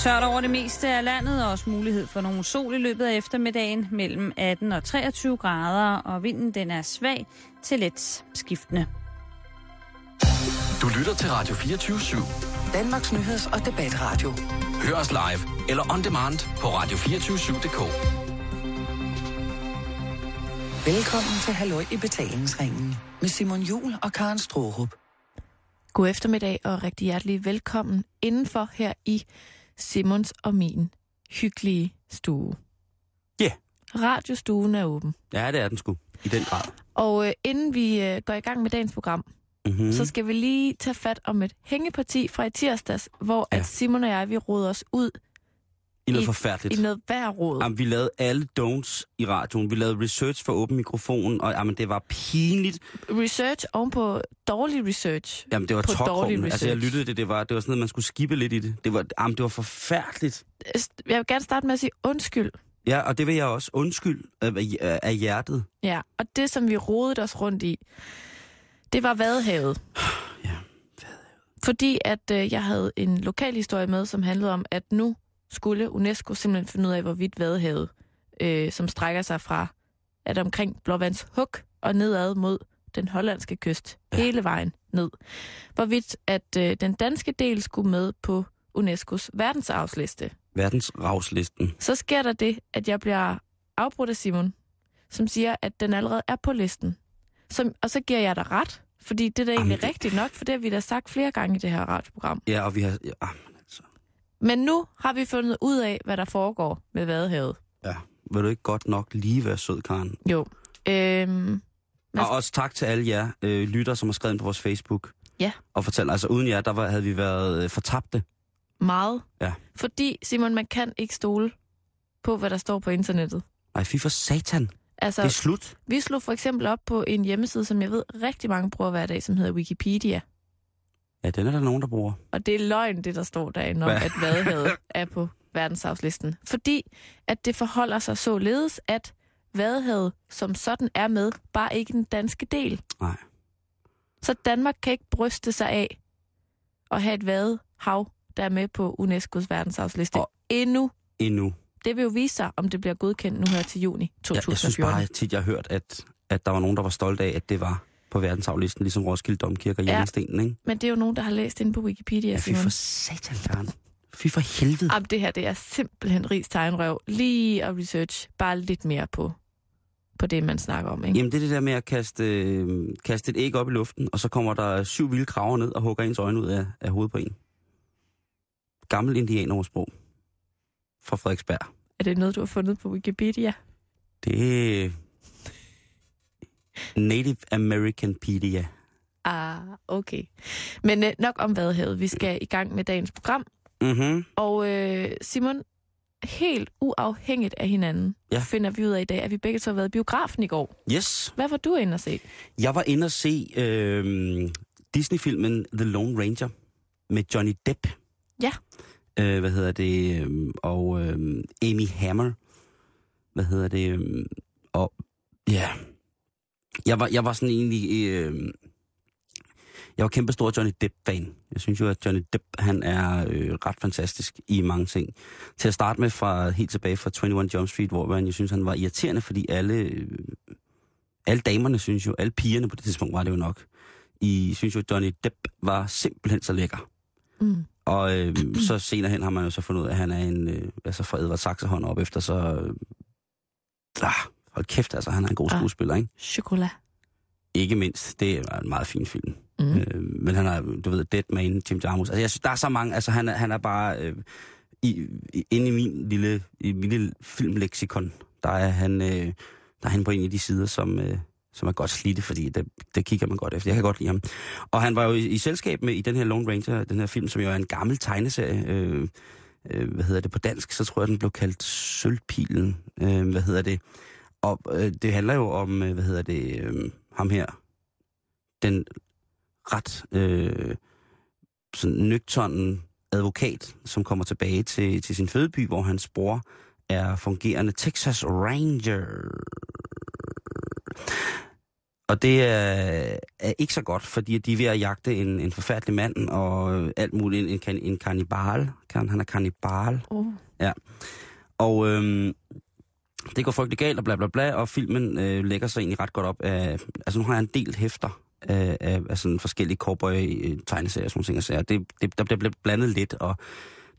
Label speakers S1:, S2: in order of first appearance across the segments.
S1: Tørt over det meste af landet, og også mulighed for nogle sol i løbet af eftermiddagen mellem 18 og 23 grader, og vinden den er svag til let skiftende.
S2: Du lytter til Radio 24 /7.
S3: Danmarks nyheds- og debatradio.
S2: Hør os live eller on demand på radio247.dk.
S3: Velkommen til Halløj i betalingsringen med Simon Jul og Karen Strohrup.
S4: God eftermiddag og rigtig hjertelig velkommen indenfor her i Simons og min hyggelige stue.
S5: Ja.
S4: Radiostuen er åben.
S5: Ja, det er den sgu. I den grad.
S4: Og øh, inden vi øh, går i gang med dagens program,
S5: Mm-hmm.
S4: mm. så skal vi lige tage fat om et hængeparti fra i tirsdags, hvor
S5: Ja.
S4: at Simon og jeg, vi råder os ud
S5: I noget
S4: i-
S5: forfærdeligt.
S4: i noget hver råd.
S5: Jamen, vi lavede alle don'ts i radioen. Vi lavede research for åben mikrofon, og jamen, det var pinligt.
S4: Research ovenpå dårlig research.
S5: Jamen, det var tokrummende. Altså, jeg lyttede det. Det var, det var sådan noget, man skulle skippe lidt i det. Det var, jamen, det var forfærdeligt.
S4: Jeg vil gerne starte med at sige undskyld.
S5: Ja, og det vil jeg også. Undskyld af, af- hjertet.
S4: Ja, og det, som vi rodede os rundt i, det var Vadehavet.
S5: Ja,
S4: Fordi at øh, jeg havde en lokal historie med, som handlede om, at nu skulle UNESCO simpelthen finde ud af, hvorvidt Vadehavet, øh, som strækker sig fra at omkring Blåvands Hug og nedad mod den hollandske kyst,
S5: Ja.
S4: hele vejen ned. Hvorvidt at øh, den danske del skulle med på UNESCO's verdensarvsliste.
S5: Verdensravslisten.
S4: Så sker der det, at jeg bliver afbrudt af Simon, som siger, at den allerede er på listen. Som, og så giver jeg dig ret, fordi det er da egentlig
S5: Jamen, det-
S4: rigtigt nok, for det har vi da sagt flere gange i det her radioprogram.
S5: Ja, og vi har... Ja.
S4: Men nu har vi fundet ud af, hvad der foregår med Vadehavet.
S5: ja. Vil du ikke godt nok lige være sød, Karen?
S4: Jo. Øhm, Men-
S5: Og også tak til alle jer øh, lytter, som har skrevet ind på vores Facebook.
S4: Ja.
S5: Og fortæl, altså uden jer, der var, havde vi været øh, fortabte.
S4: meget.
S5: Ja.
S4: Fordi, Simon, man kan ikke stole på, hvad der står på internettet.
S5: Nej, fy for satan.
S4: Altså,
S5: Det er slut.
S4: vi slog for eksempel op på en hjemmeside, som jeg ved rigtig mange bruger hver dag, som hedder Wikipedia.
S5: Ja, den er der nogen, der bruger.
S4: Og det er løgn, det der står derinde om, at Vadehavet er på verdensarvslisten. Fordi at det forholder sig således, at Vadehavet som sådan er med, bare ikke den danske del.
S5: Nej.
S4: Så Danmark kan ikke bryste sig af at have et vadehav, der er med på UNESCO's verdensarvsliste.
S5: Og-
S4: Endnu.
S5: Endnu.
S4: Det vil jo vise sig, om det bliver godkendt nu her til juni
S5: Jeg, jeg synes
S4: 2014.
S5: bare tit, jeg har hørt, at, at der var nogen, der var stolte af, at det var på verdensarvlisten, ligesom Roskilde Domkirke og
S4: Ja.
S5: Jernstenen, ikke?
S4: Men det er jo nogen, der har læst inde på Wikipedia,
S5: Ja, fy for satan, Karen. Fy for helvede.
S4: Jamen, det her, det er simpelthen rigs tegnrøv. Lige at research bare lidt mere på, på det, man snakker om, ikke?
S5: Jamen, det er det der med at kaste, øh, kaste et æg op i luften, og så kommer der syv vilde kraver ned og hugger ens øjne ud af, af hovedet på en. Gammel indianersprog fra Frederiksberg.
S4: Er det noget, du har fundet på Wikipedia?
S5: Det Native Americanpedia.
S4: Ah, okay. Men øh, nok om Vadehavet. Vi skal i gang med dagens program.
S5: Mhm.
S4: Og øh, Simon, helt uafhængigt af hinanden,
S5: Ja.
S4: finder vi ud af i dag, at vi begge to har været i biografen i går.
S5: Yes.
S4: Hvad var du inde at se?
S5: Jeg var inde og se øh, Disney-filmen The Lone Ranger med Johnny Depp.
S4: Ja.
S5: Øh, hvad hedder det? Øh, og øh, Amy Hammer. Hvad hedder det? Øh, og ja. Jeg var, jeg var sådan egentlig... Øh, jeg var kæmpe stor Johnny Depp-fan. Jeg synes jo, at Johnny Depp, han er øh, ret fantastisk i mange ting. Til at starte med fra helt tilbage fra 21 Jump Street, hvor han, jeg synes, han var irriterende, fordi alle, øh, alle damerne synes jo, alle pigerne på det tidspunkt var det jo nok, I synes jo, at Johnny Depp var simpelthen så lækker.
S4: Mm.
S5: Og øh, så senere hen har man jo så fundet ud af, at han er en, øh, altså fra Edvard Saxehånd op efter, så... Øh, ah, hold kæft, altså, han er en god
S4: Ah.
S5: skuespiller, ikke?
S4: Chokolat.
S5: Ikke mindst, det er en meget fin film.
S4: Mm.
S5: Øh, men han er, du ved, Dead Man, Jim Jarmusch. Altså, jeg synes, der er så mange, altså han er, han er bare, øh, i, i, inde i min lille, i min lille filmleksikon, der er han, øh, der er han på en af de sider, som, øh, som er godt slidte, fordi det, det kigger man godt efter. Jeg kan godt lide ham. Og han var jo i, i selskab med i den her Lone Ranger, den her film, som jo er en gammel tegneserie, øh, øh, hvad hedder det på dansk, så tror jeg, den blev kaldt Sølvpilen, øh, hvad hedder det. Og øh, det handler jo om, øh, hvad hedder det, øh, ham her, den ret øh, sådan nøgternen advokat, som kommer tilbage til, til sin fødeby, hvor hans bror er fungerende Texas Ranger. Og det er, er ikke så godt, fordi de er ved at jagte en, en forfærdelig mand og alt muligt. En, en, en kannibal. Kan, han er kannibal.
S4: Oh.
S5: Og øhm, det går frygtelig galt og bla bla bla, og filmen øh, lægger sig egentlig ret godt op af... Altså nu har jeg en del hæfter af, af, af sådan forskellige cowboy-tegneserier og sådan ting. og sager. Det, det, der bliver blandet lidt, og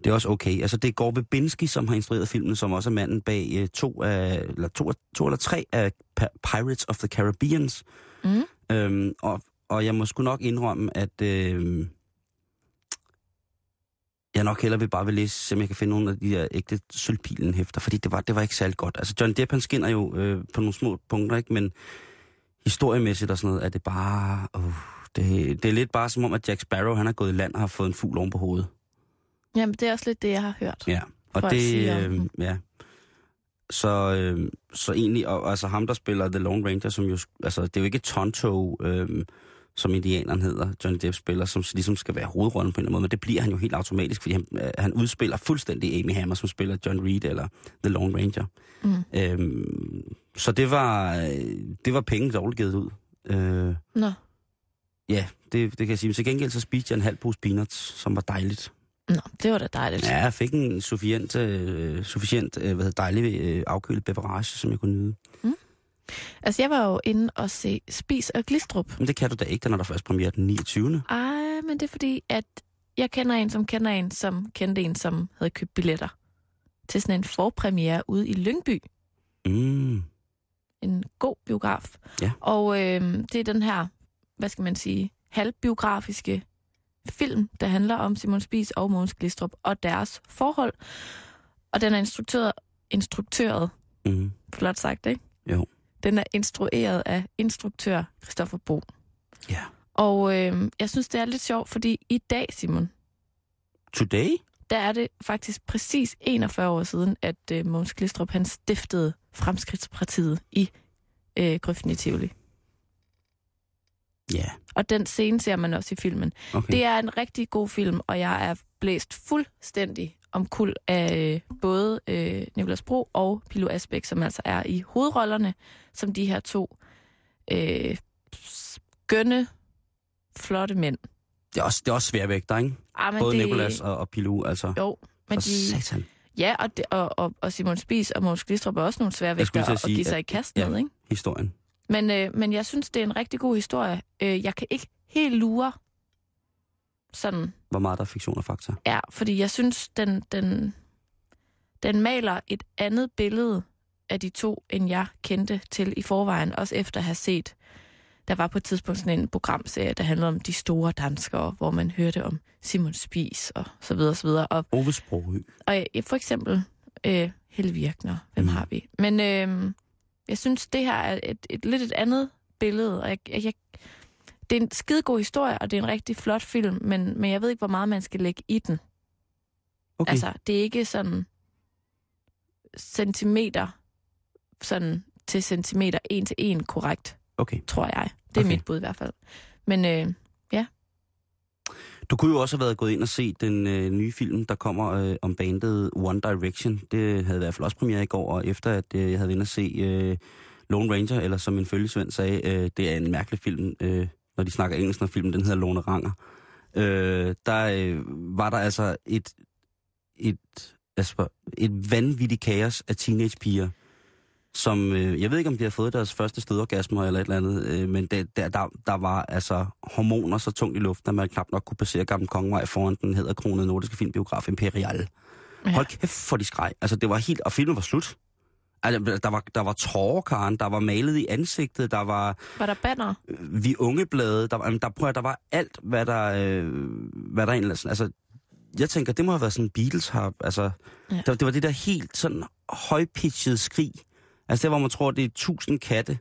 S5: det er også okay. Altså det går ved Binsky, som har instrueret filmen, som også er manden bag øh, to, af, eller to, to eller tre af Pirates of the Caribbeans.
S4: Mm.
S5: Øhm, og, og jeg må sgu nok indrømme, at øh, jeg nok hellere vil bare vil læse, om jeg kan finde nogle af de der ægte sølvpilen hæfter, fordi det var, det var ikke særlig godt. Altså John Depp, han skinner jo øh, på nogle små punkter, ikke? men historiemæssigt og sådan noget, er det bare... Uh, det, det er lidt bare som om, at Jack Sparrow, han er gået i land og har fået en fugl oven på hovedet.
S4: Jamen, det er også lidt det, jeg har hørt.
S5: Ja, og det, øh, ja. Så, øh, så egentlig, og, altså ham, der spiller The Lone Ranger, som jo, altså det er jo ikke Tonto, øh, som indianeren hedder, Johnny Depp spiller, som ligesom skal være hovedrollen på en eller anden måde, men det bliver han jo helt automatisk, fordi han, øh, han udspiller fuldstændig Amy Hammer, som spiller John Reed eller The Lone Ranger.
S4: Mm.
S5: Øhm, så det var, øh, det var penge dårligt givet ud. Øh,
S4: Nå.
S5: ja, det, det kan jeg sige. Men til gengæld så spiste jeg en halv pose peanuts, som var dejligt.
S4: Nå, det var da dejligt.
S5: Ja, jeg fik en sufficient, øh, sufficient øh, hvad hedder, dejlig øh, afkølet beverage, som jeg kunne nyde.
S4: Altså, jeg var jo inde og se Spis og Glistrup.
S5: Men det kan du da ikke, den er der først premiere den 29.
S4: Ej, men det er fordi, at jeg kender en, som kender en, som kendte en, som havde købt billetter til sådan en forpremiere ude i Lyngby.
S5: Mm.
S4: En god biograf.
S5: Ja.
S4: Og øh, det er den her, hvad skal man sige, halvbiografiske film, der handler om Simon Spies og Mogens Glistrup og deres forhold. Og den er instruktøret, instruktøret
S5: Mm.
S4: flot sagt, ikke?
S5: Jo.
S4: Den er instrueret af instruktør Christoffer Bo.
S5: Ja.
S4: Og øh, jeg synes, det er lidt sjovt, fordi i dag, Simon,
S5: Today?
S4: der er det faktisk præcis 41 år siden, at øh, Mogens Glistrup han stiftede Fremskridtspartiet i øh, Gryften i Tivoli.
S5: Ja,
S4: Og den scene ser man også i filmen.
S5: okay.
S4: Det er en rigtig god film, og jeg er blæst fuldstændig om kul af øh, både øh, Nicolas Bro og Pilo Asbæk, som altså er i hovedrollerne, som de her to øh, skønne, flotte mænd.
S5: det, er også, det er også sværvægter, ikke?
S4: Ah,
S5: Både
S4: det,
S5: Nicolas og, og Pilou, altså.
S4: Jo, men
S5: For
S4: de,
S5: satan.
S4: ja, og, det, og, og, og Simon Spies og Mogens Glistrup er også nogle svære vægter
S5: at
S4: at give sig
S5: at-
S4: i kast
S5: ja.
S4: med, ikke?
S5: Historien.
S4: Men, øh, men jeg synes, det er en rigtig god historie. Øh, jeg kan ikke helt lure sådan
S5: Hvor meget der er fiktion og fakta.
S4: Ja, fordi jeg synes, den, den, den maler et andet billede af de to, end jeg kendte til i forvejen, også efter at have set, der var på et tidspunkt sådan en programserie, der handlede om de store danskere, hvor man hørte om Simon Spies og så videre, så videre. Og,
S5: Ove Sprogø.
S4: og øh, for eksempel øh, Helle Virkner, hvem
S5: Mm.
S4: har vi? Men øh, jeg synes, det her er et, et lidt et andet billede, og jeg, jeg, jeg, det er en skidegod historie, og det er en rigtig flot film, men, men jeg ved ikke, hvor meget man skal lægge i den.
S5: Okay.
S4: Altså, det er ikke sådan centimeter, sådan til centimeter, en til en korrekt,
S5: okay.
S4: tror jeg. Det er
S5: Okay.
S4: mit bud i hvert fald. Men øh,
S5: Du kunne jo også have været gået ind og set den øh, nye film, der kommer øh, om bandet One Direction. Det havde i hvert fald også premiere i går, og efter at øh, jeg havde været inde og se øh, Lone Ranger, eller som min følgesvend sagde, øh, det er en mærkelig film, øh, når de snakker engelsk, når filmen den hedder Lone Ranger. Øh, der øh, var der altså et, et, altså, et vanvittigt kaos af teenagepiger, som, øh, jeg ved ikke om de har fået deres første stødorgasmer eller et eller andet, øh, men det, der, der, der var altså hormoner så tungt i luften, at man knap nok kunne passere Gamle Kongevej foran den hedder kronede nordiske filmbiograf Imperial.
S4: Ja.
S5: Hold kæft for de skreg. Altså det var helt, og filmen var slut. Altså, der var, der var tårer, Karen, der var malet i ansigtet, der var
S4: var der banner?
S5: øh, vi unge blade, der var, jamen, der, prøv der var alt, hvad der, øh, hvad der egentlig, altså, jeg tænker, det må have været sådan en Beatles har, altså,
S4: Ja.
S5: det, det var det der helt sådan højpitchede skrig, altså det hvor man tror, det er tusind katte,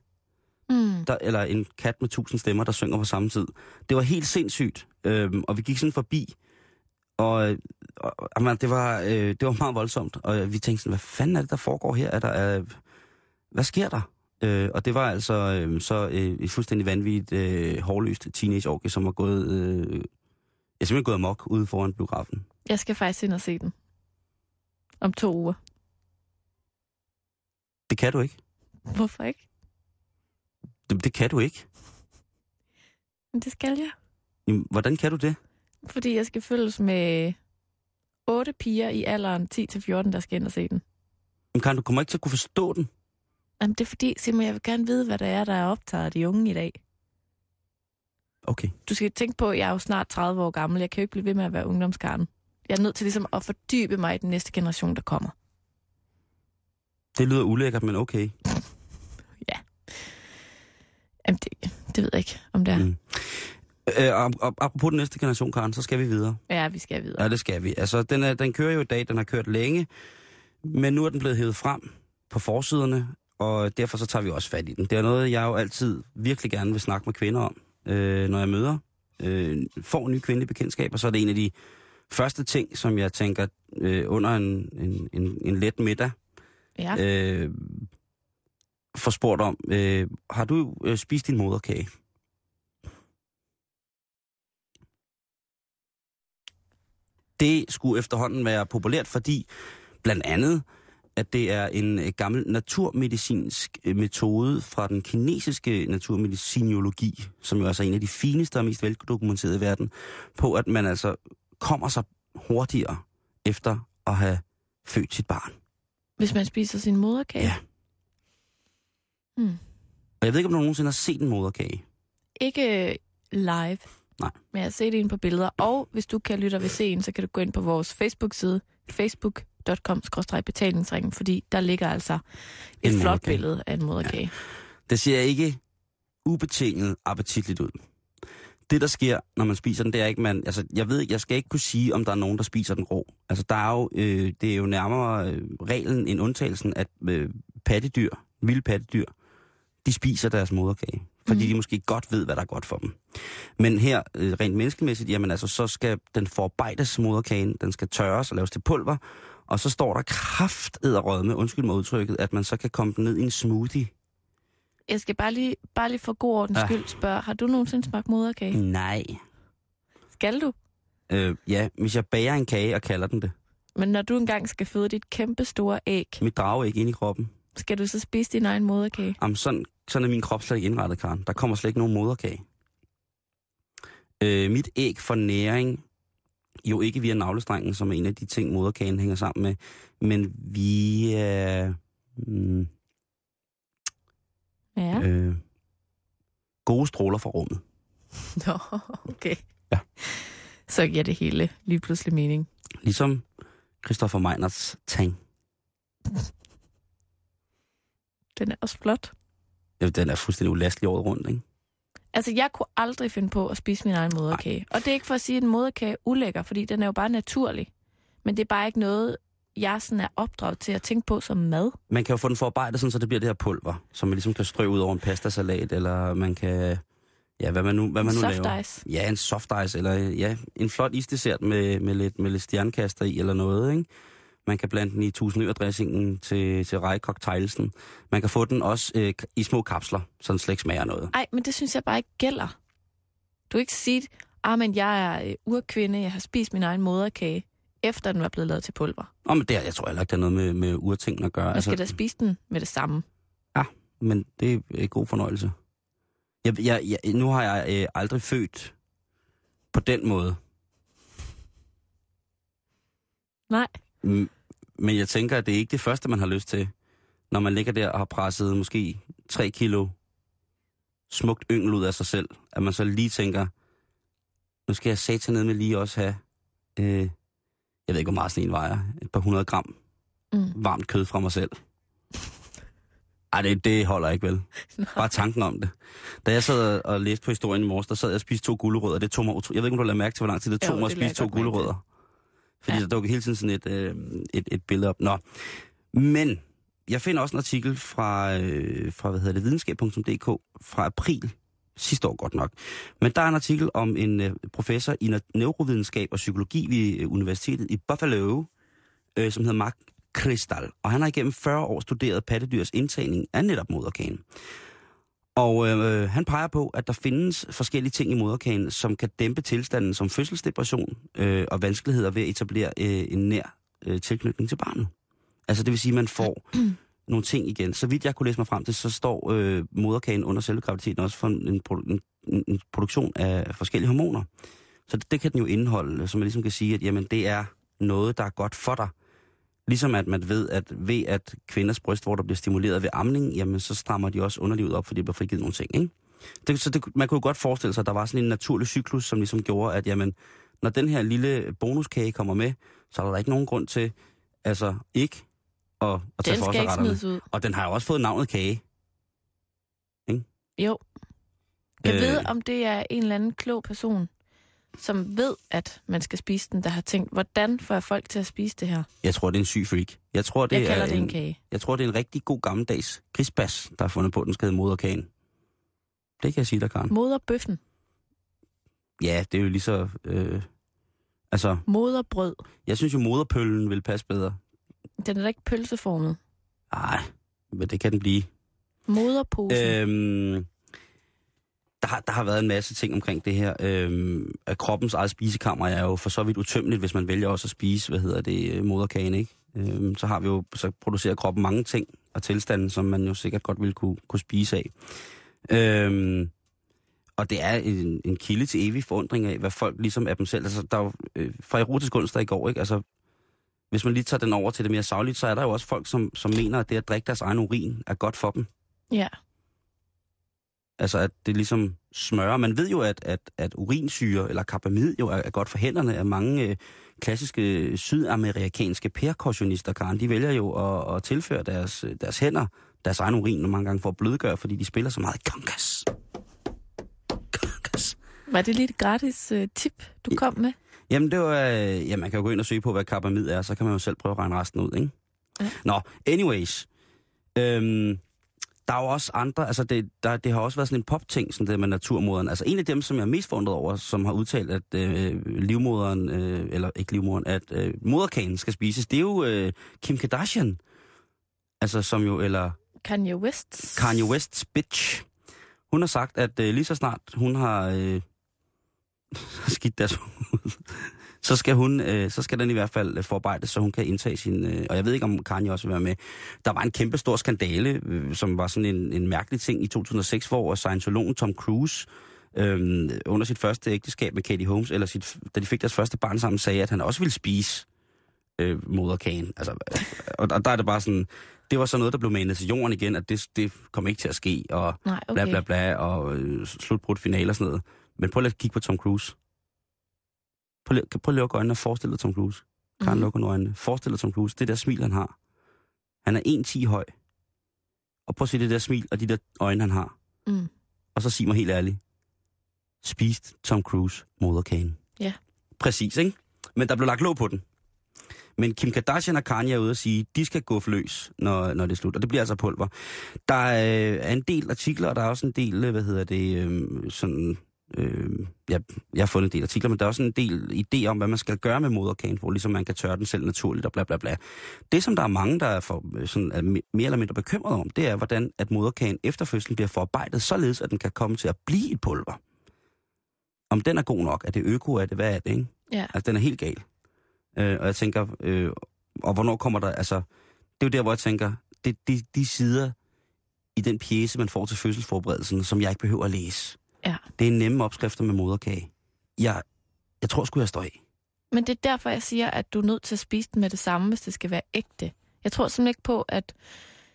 S4: Mm.
S5: der, eller en kat med tusind stemmer, der synger på samme tid. Det var helt sindssygt, øhm, og vi gik sådan forbi, og, og jamen, det, var, øh, det var meget voldsomt, og vi tænkte sådan, hvad fanden er det, der foregår her? Er der, øh, hvad sker der? Øh, og det var altså øh, så øh, et fuldstændig vanvittigt, øh, hårløst teenageorgie, som var gået, øh, jeg er simpelthen gået amok ude foran biografen.
S4: Jeg skal faktisk ind og se den. Om to uger.
S5: Det kan du ikke.
S4: Hvorfor ikke?
S5: Det, det kan du ikke.
S4: Men det skal jeg.
S5: Jamen, Hvordan kan du det?
S4: Fordi jeg skal følges med otte piger i alderen 10-14, der skal ind og se den.
S5: Jamen, Karen, du kommer ikke til at kunne forstå den.
S4: Jamen, det er fordi, Simon, jeg vil gerne vide, hvad der er, der er optaget de unge i dag.
S5: Okay.
S4: Du skal tænke på, at jeg er jo snart 30 år gammel. Jeg kan jo ikke blive ved med at være ungdomskarten. Jeg er nødt til ligesom at fordybe mig i den næste generation, der kommer.
S5: Det lyder ulækkert, men okay.
S4: Jamen, det, det ved jeg ikke, om det er.
S5: Mm. Øh, og, og, apropos den næste generation, Karen, så skal vi videre.
S4: Ja, vi skal videre.
S5: Ja, det skal vi. Altså, den, er, den kører jo i dag, den har kørt længe, men nu er den blevet hævet frem på forsiderne, og derfor så tager vi også fat i den. Det er noget, jeg jo altid virkelig gerne vil snakke med kvinder om, øh, når jeg møder, øh, får nye kvindelige bekendtskaber, så er det en af de første ting, som jeg tænker øh, under en, en, en, en let middag,
S4: Ja.
S5: øh, får spurgt om, øh, har du øh, spist din moderkage? Det skulle efterhånden være populært, fordi blandt andet, at det er en øh, gammel naturmedicinsk øh, metode fra den kinesiske naturmedicinologi, som jo altså er en af de fineste og mest veldokumenterede i verden, på at man altså kommer sig hurtigere efter at have født sit barn.
S4: Hvis man spiser sin moderkage.
S5: Ja.
S4: Hmm.
S5: Og jeg ved ikke, om du nogensinde har set en moderkage.
S4: Ikke øh, live.
S5: Nej.
S4: Men jeg har set en på billeder. Og hvis du kan lytte og vil se en, så kan du gå ind på vores Facebook-side, facebook.com-betalingsringen, fordi der ligger altså et
S5: En
S4: flot
S5: moderkage.
S4: billede af en moderkage.
S5: Det ser ikke ubetinget appetitligt ud. Det, der sker, når man spiser den, det er ikke, man... Altså, jeg ved jeg skal ikke kunne sige, om der er nogen, der spiser den rå. Altså, der er jo, øh, det er jo nærmere øh, reglen end undtagelsen, at øh, pattedyr, vilde pattedyr, de spiser deres moderkage. Fordi mm. de måske godt ved, hvad der er godt for dem. Men her, øh, rent menneskemæssigt, jamen altså, så skal den forarbejdes moderkagen, den skal tørres og laves til pulver, og så står der kraft med, undskyld mig udtrykket, at man så kan komme den ned i en smoothie.
S4: Jeg skal bare lige, bare lige for god ordens
S5: Ah.
S4: skyld spørge, har du nogensinde smagt moderkage?
S5: Nej.
S4: Skal du?
S5: Øh, ja, hvis jeg bager en kage og kalder den det.
S4: Men når du engang skal føde dit kæmpe store æg,
S5: Mit drager ikke ind i kroppen.
S4: skal du så spise din egen moderkage?
S5: Jamen, sådan, sådan er min krop slet ikke indrettet, Karen. Der kommer slet ikke nogen moderkage. Øh, mit æg får næring, jo ikke via navlestrengen, som er en af de ting, moderkagen hænger sammen med, men via mm,
S4: Ja.
S5: øh, gode stråler fra rummet.
S4: Nå, okay.
S5: Ja.
S4: Så giver det hele lige pludselig mening.
S5: Ligesom Christopher Meinerts tang.
S4: Den er også flot.
S5: Ja, den er fuldstændig ulastelig året rundt, ikke?
S4: Altså, jeg kunne aldrig finde på at spise min egen moderkage. Og det er ikke for at sige, at en moderkage er ulækker, fordi den er jo bare naturlig. Men det er bare ikke noget, jeg sådan er opdraget til at tænke på som mad.
S5: Man kan jo få den forarbejdet, sådan, så det bliver det her pulver, som man ligesom kan strø ud over en pastasalat, eller man kan... Ja, hvad man nu, hvad man nu
S4: Soft
S5: laver.
S4: ice.
S5: Ja, en soft ice, eller ja, en flot isdessert med, med, lidt, med lidt stjernekaster i, eller noget, ikke? Man kan blande den i tusindørdressingen til, til rejcocktailsen. Man kan få den også øh, i små kapsler, så den slet ikke smager noget.
S4: Ej, men det synes jeg bare ikke gælder. Du kan ikke sige, ah, men jeg er øh, urkvinde, jeg har spist min egen moderkage, efter den var blevet lavet til pulver.
S5: Nå, men det, er- jeg tror heller ikke, det har noget med, med urting at gøre.
S4: Man skal da spise den med det samme.
S5: men det er en god fornøjelse. Jeg, jeg, jeg, nu har jeg øh, aldrig født på den måde.
S4: Nej.
S5: Men jeg tænker, at det er ikke det første, man har lyst til, når man ligger der og har presset måske 3 kilo smukt yngel ud af sig selv. At man så lige tænker, nu skal jeg satan ned med lige også have, øh, jeg ved ikke, hvor meget sådan en vejer, et par hundrede gram
S4: Mm.
S5: varmt kød fra mig selv. Ej, det, det holder ikke vel. Bare tanken om det. Da jeg sad og læste på historien i morges, der sad jeg og spiste to gulerødder. Det tog mig. Jeg ved ikke, om du har mærke til, hvor lang tid det
S4: Jo,
S5: tog mig at spise to gulerødder. Fordi
S4: Ja.
S5: der dukker hele tiden sådan et, øh, et, et billede op. Nå. Men jeg finder også en artikel fra, øh, fra hvad hedder det, videnskab.dk fra april sidste år godt nok. Men der er en artikel om en øh, professor i neurovidenskab og psykologi ved øh, Universitetet i Buffalo, øh, som hedder Mark Kristal. Og han har igennem 40 år studeret pattedyrs indtagning af netop moderkagen. Og øh, han peger på, at der findes forskellige ting i moderkagen, som kan dæmpe tilstanden som fødselsdepression øh, og vanskeligheder ved at etablere øh, en nær øh, tilknytning til barnet. Altså det vil sige, at man får nogle ting igen. Så vidt jeg kunne læse mig frem til, så står øh, moderkagen under selve graviditeten også for en, en, en, en produktion af forskellige hormoner. Så det, det kan den jo indeholde, så man ligesom kan sige, at jamen, det er noget, der er godt for dig. Ligesom at man ved, at ved at kvinders brystvorter bliver stimuleret ved amning, jamen så strammer de også underlivet op, fordi der bliver frigivet nogle ting, ikke? Det, så det, man kunne jo godt forestille sig, at der var sådan en naturlig cyklus, som ligesom gjorde, at jamen, når den her lille bonuskage kommer med, så er der ikke nogen grund til, altså ikke at, at tage
S4: Den
S5: for sig
S4: ikke
S5: retterne. Og den har jo også fået navnet kage.
S4: Jo. Jeg
S5: øh...
S4: ved, om det er en eller anden klog person, som ved, at man skal spise den, der har tænkt, hvordan får jeg folk til at spise det her?
S5: Jeg tror, det er en syg freak. Jeg tror, det
S4: jeg
S5: er
S4: det en kage.
S5: Jeg tror, det er en rigtig god gammeldags grisbas, der har fundet på, at den skal hedde moderkagen. Det kan jeg sige dig, Karen.
S4: Moderbøffen.
S5: Ja, det er jo lige så... Øh, altså,
S4: Moderbrød.
S5: jeg synes jo, moderpøllen vil passe bedre.
S4: Den er da ikke pølseformet.
S5: Nej, men det kan den blive.
S4: Moderposen. Øh...
S5: Øhm, der, har, der har været en masse ting omkring det her. Øhm, at kroppens eget spisekammer er jo for så vidt utømmeligt, hvis man vælger også at spise, hvad hedder det, øh, moderkagen, ikke? Øhm, så har vi jo, så producerer kroppen mange ting og tilstande, som man jo sikkert godt ville kunne, kunne spise af. Øhm, og det er en, en kilde til evig forundring af, hvad folk ligesom er dem selv. Altså, der er jo, øh, fra erotisk onsdag i går, ikke? Altså, hvis man lige tager den over til det mere savligt, så er der jo også folk, som, som mener, at det at drikke deres egen urin er godt for dem.
S4: Ja.
S5: Altså, at det ligesom smører. Man ved jo, at, at, at urinsyre eller karbamid jo er, er godt for hænderne af mange øh, klassiske sydamerikanske percussionister, Karen. De vælger jo at, at tilføre deres, øh, deres hænder deres egen urin mange gange for at blødgøre, fordi de spiller så meget kongas. Kongas.
S4: Var det lige et gratis uh, tip, du kom med?
S5: Jamen, det var, øh, ja, man kan jo gå ind og søge på, hvad karbamid er, så kan man jo selv prøve at regne resten ud, ikke?
S4: Ja.
S5: Nå, anyways. Øhm, der er jo også andre, altså det, der, det har også været sådan en pop-ting, sådan det med naturmoderen. Altså en af dem, som jeg er mest forundret over, som har udtalt, at øh, livmoderen, øh, eller ikke livmoderen, at øh, moderkagen skal spises, det er jo øh, Kim Kardashian. Altså som jo, eller
S4: Kanye West.
S5: Kanye West's bitch. Hun har sagt, at øh, lige så snart hun har øh, skidt deres hoved, så skal, hun, øh, så skal den i hvert fald øh, forarbejdes, så hun kan indtage sin... Øh, og jeg ved ikke, om Kanye også vil være med. Der var en kæmpe stor skandale, øh, som var sådan en, en mærkelig ting i 2006, hvor scientologen Tom Cruise øh, under sit første ægteskab med Katie Holmes, eller sit, da de fik deres første barn sammen, sagde, at han også ville spise øh, moderkagen. Altså, øh, og, og der er det bare sådan... Det var så noget, der blev manet til jorden igen, at det, det kom ikke til at ske, og
S4: Nej, okay.
S5: bla bla bla, og øh, slutbrudt finale og sådan noget. Men prøv lige at kigge på Tom Cruise. Prøv prøv lige at lukke øjnene og forestille dig Tom Cruise. Karen, mm. lukke nu øjnene. Forestil dig Tom Cruise. Det der smil, han har. Han er 1,10 høj. Og prøv at se det der smil og de der øjne, han har.
S4: Mm.
S5: Og så sig mig helt ærligt. Spist Tom Cruise moderkagen.
S4: Ja.
S5: Præcis, ikke? Men der blev lagt låg på den. Men Kim Kardashian og Kanye er ude og sige, de skal gå løs, når, når det er slut. Og det bliver altså pulver. Der er, er en del artikler, og der er også en del, hvad hedder det, øh, sådan... Øh, ja, jeg har fundet en del artikler, men der er også en del idé om, hvad man skal gøre med moderkagen, hvor ligesom man kan tørre den selv naturligt og bla bla bla. Det, som der er mange, der er, for, øh, sådan, er me- mere eller mindre bekymrede om, det er, hvordan at moderkagen efter fødslen bliver forarbejdet, således at den kan komme til at blive et pulver. Om den er god nok, er det øko, er det, hvad er det, ikke?
S4: Ja.
S5: Altså, den er helt gal. Øh, og jeg tænker, øh, og hvornår kommer der, altså, det er jo der, hvor jeg tænker, det, de, de sider i den pjæse, man får til fødselsforberedelsen, som jeg ikke behøver at læse.
S4: Ja.
S5: Det er nemme opskrifter med moderkage. Jeg, jeg tror sgu, jeg står af.
S4: Men det er derfor, jeg siger, at du er nødt til at spise den med det samme, hvis det skal være ægte. Jeg tror simpelthen ikke på, at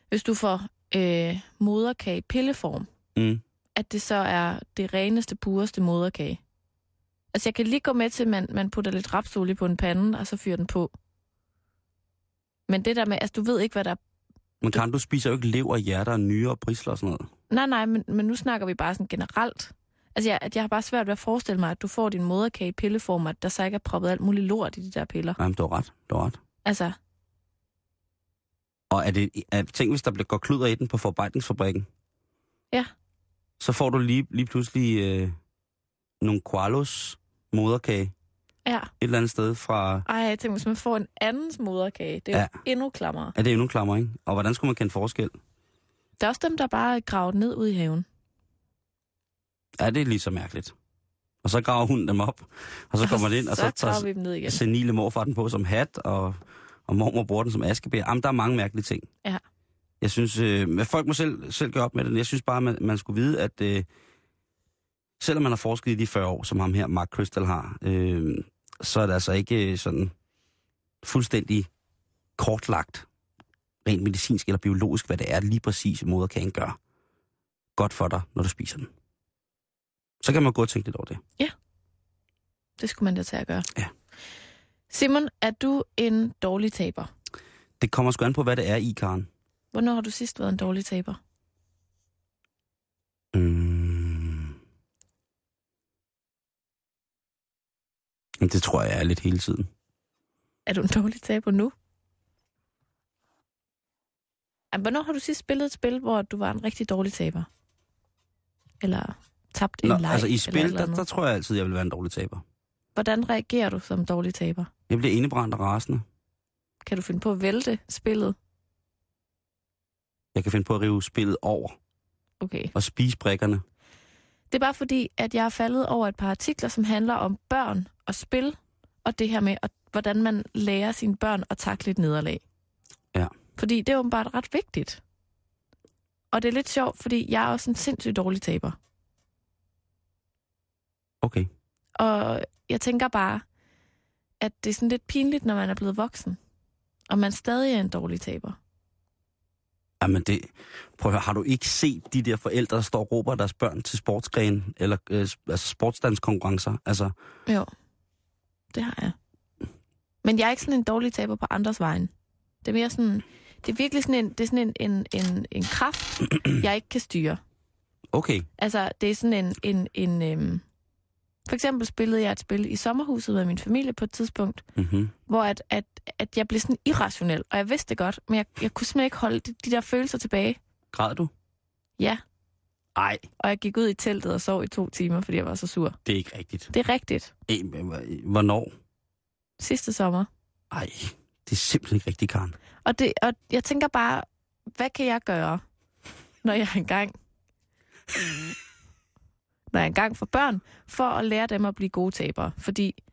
S4: hvis du får øh, moderkage i pilleform,
S5: Mm.
S4: at det så er det reneste, pureste moderkage. Altså, jeg kan lige gå med til, at man, man putter lidt rapsolie på en pande, og så fyrer den på. Men det der med, altså, du ved ikke, hvad der er...
S5: Men kan du spiser jo ikke lever, hjerter, nyre og brisler og sådan noget.
S4: Nej, nej, men, men nu snakker vi bare sådan generelt. Altså, jeg, at jeg har bare svært ved at forestille mig, at du får din moderkage i pilleform, at der så ikke er proppet alt muligt lort i de der piller.
S5: Nej, men du har ret. Du har ret.
S4: Altså,
S5: Og er det, er, tænk, hvis der bliver går kluder i den på forarbejdningsfabrikken.
S4: Ja.
S5: Så får du lige, lige pludselig øh, nogle koalos moderkage
S4: ja.
S5: et eller andet sted fra...
S4: Ej, jeg tænker, hvis man får en andens moderkage, det er ja. jo endnu klammere.
S5: Er det endnu klammer, ikke? Og hvordan skulle man kende forskel?
S4: Der er også dem, der bare er gravet ned ud i haven.
S5: Er det lige så mærkeligt? Og så graver hunden dem op, og så kommer det ind, og så,
S4: så graver
S5: tager
S4: vi dem ned igen.
S5: senile morfar den på som hat, og, og mormor bruger den som askebær. Jamen, der er mange mærkelige ting.
S4: Ja.
S5: Jeg synes, øh, folk må selv, selv gøre op med det. Jeg synes bare, man, man skulle vide, at øh, selvom man har forsket i de 40 år, som ham her, Mark Crystal har, øh, så er det altså ikke øh, sådan fuldstændig kortlagt, rent medicinsk eller biologisk, hvad det er lige præcis moderkagen gør godt for dig, når du spiser den. Så kan man gå og tænke lidt over det.
S4: Det skulle man da tage at gøre.
S5: Ja.
S4: Simon, er du en dårlig taber?
S5: Det kommer sgu an på, hvad det er i, Karen.
S4: Hvornår har du sidst været en dårlig taber?
S5: Mm. Det tror jeg er lidt hele tiden.
S4: Er du en dårlig taber nu? Ej, Hvornår har du sidst spillet et spil, hvor du var en rigtig dårlig taber? Eller tabt en
S5: Nå,
S4: leg?
S5: altså i spil,
S4: eller
S5: der, der tror jeg altid, jeg vil være en dårlig taber.
S4: Hvordan reagerer du som dårlig taber?
S5: Jeg bliver indebrændt og rasende.
S4: Kan du finde på at vælte spillet?
S5: Jeg kan finde på at rive spillet over
S4: Okay.
S5: og spise brikkerne.
S4: Det er bare fordi, at jeg er faldet over et par artikler, som handler om børn og spil, og det her med, at, hvordan man lærer sine børn at takle et nederlag. Fordi det er åbenbart ret vigtigt. Og det er lidt sjovt, fordi jeg er også en sindssygt dårlig taber.
S5: Okay.
S4: Og jeg tænker bare, at det er sådan lidt pinligt, når man er blevet voksen, og man stadig er en dårlig taber.
S5: Jamen det, prøv at høre, har du ikke set de der forældre, der står og råber deres børn til sportsgren, eller øh, altså sportsdanskonkurrencer? Altså,
S4: Jo, det har jeg. Men jeg er ikke sådan en dårlig taber på andres vejen. Det er mere sådan, det er virkelig sådan en, det er sådan en, en, en, en kraft, jeg ikke kan styre.
S5: okay,
S4: Altså, det er sådan en, en, en øhm, for eksempel spillede jeg et spil i sommerhuset med min familie på et tidspunkt,
S5: mm-hmm.
S4: hvor at, at, at jeg blev sådan irrationel, og jeg vidste det godt, men jeg, jeg kunne simpelthen ikke holde de, de der følelser tilbage.
S5: græd du?
S4: Ja,
S5: Ej,
S4: og jeg gik ud i teltet og sov i to timer, fordi jeg var så sur.
S5: det er ikke rigtigt.
S4: Det er rigtigt.
S5: Ej, hvornår?
S4: Sidste sommer.
S5: Ej, det er simpelthen ikke rigtigt, Karen.
S4: Og, det, og jeg tænker bare, hvad kan jeg gøre, når jeg engang når jeg engang får børn, for at lære dem at blive gode tabere. Fordi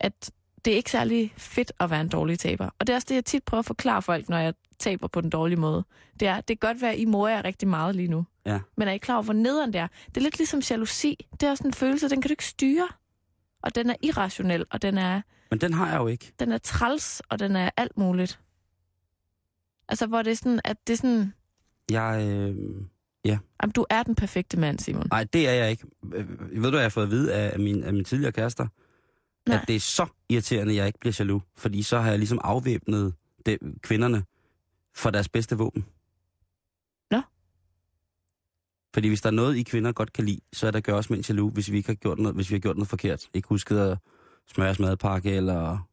S4: at det er ikke særlig fedt at være en dårlig taber. Og det er også det, jeg tit prøver at forklare folk, når jeg taber på den dårlige måde. Det er, det kan godt være, at I morer jer rigtig meget lige nu.
S5: Ja.
S4: Men er I klar over, hvor nederen det er? Det er lidt ligesom jalousi. Det er også en følelse, den kan du ikke styre. Og den er irrationel, og den er,
S5: Men den har jeg jo ikke.
S4: den er træls, og den er alt muligt. Altså, hvor det er sådan, at det er sådan,
S5: Jeg, øh...
S4: jamen, du er den perfekte mand, Simon.
S5: Nej, det er jeg ikke. Øh, Ved du, hvad jeg har fået at vide af, min, af mine tidligere kærester?
S4: Nej.
S5: At det er så irriterende, at jeg ikke bliver jaloux. Fordi så har jeg ligesom afvæbnet de, kvinderne for deres bedste våben.
S4: Nå.
S5: Fordi hvis der er noget, I kvinder godt kan lide, så er der at gøre os mænd jaloux, hvis vi ikke har gjort noget, hvis vi har gjort noget forkert. Ikke husket at smøre jeres madpakke, eller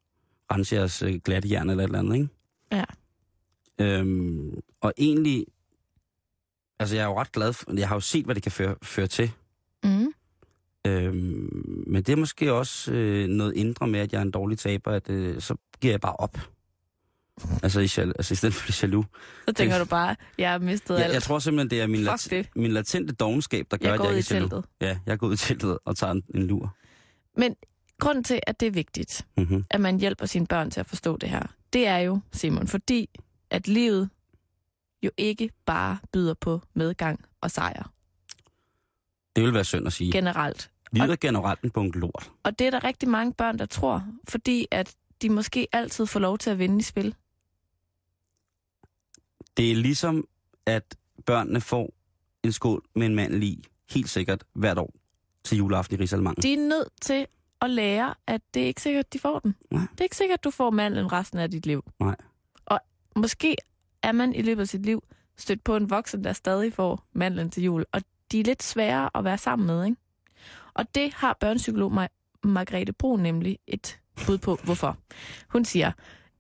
S5: rense jeres øh, glatte jern, eller et eller andet, ikke?
S4: Ja.
S5: Øhm, og egentlig, altså jeg er jo ret glad for, jeg har jo set, hvad det kan føre, føre til.
S4: Mm.
S5: Øhm, men det er måske også øh, noget indre med, at jeg er en dårlig taber, at øh, så giver jeg bare op. Altså i, altså i stedet for det jaloux.
S4: Så tænker du bare, jeg har mistet
S5: Jeg,
S4: alt.
S5: jeg tror simpelthen, det er min, lat-
S4: det.
S5: min latente dogenskab, der gør,
S4: jeg
S5: at jeg er jaloux.
S4: teltet.
S5: Ja, jeg går ud i teltet og tager en, en lur.
S4: Men grunden til, at det er vigtigt,
S5: Mm-hmm.
S4: at man hjælper sine børn til at forstå det her, det er jo, Simon, fordi at livet jo ikke bare byder på medgang og sejr
S5: Det vil være synd at sige.
S4: generelt.
S5: Livet er generelt en bunke lort.
S4: Og det er der rigtig mange børn, der tror, fordi at de måske altid får lov til at vinde i spil.
S5: Det er ligesom, at børnene får en skål med en mandel i, helt sikkert hvert år til juleaften i Rigsalmangen.
S4: De er nødt til at lære, at det er ikke sikkert, de får den.
S5: Nej.
S4: Det er ikke sikkert, at du får mandlen resten af dit liv.
S5: Nej.
S4: Og måske er man i løbet af sit liv stødt på en voksen, der stadig får mandlen til jul. Og de er lidt svære at være sammen med, ikke? Og det har børnepsykolog Ma- Margrethe Brun nemlig et bud på, hvorfor. Hun siger,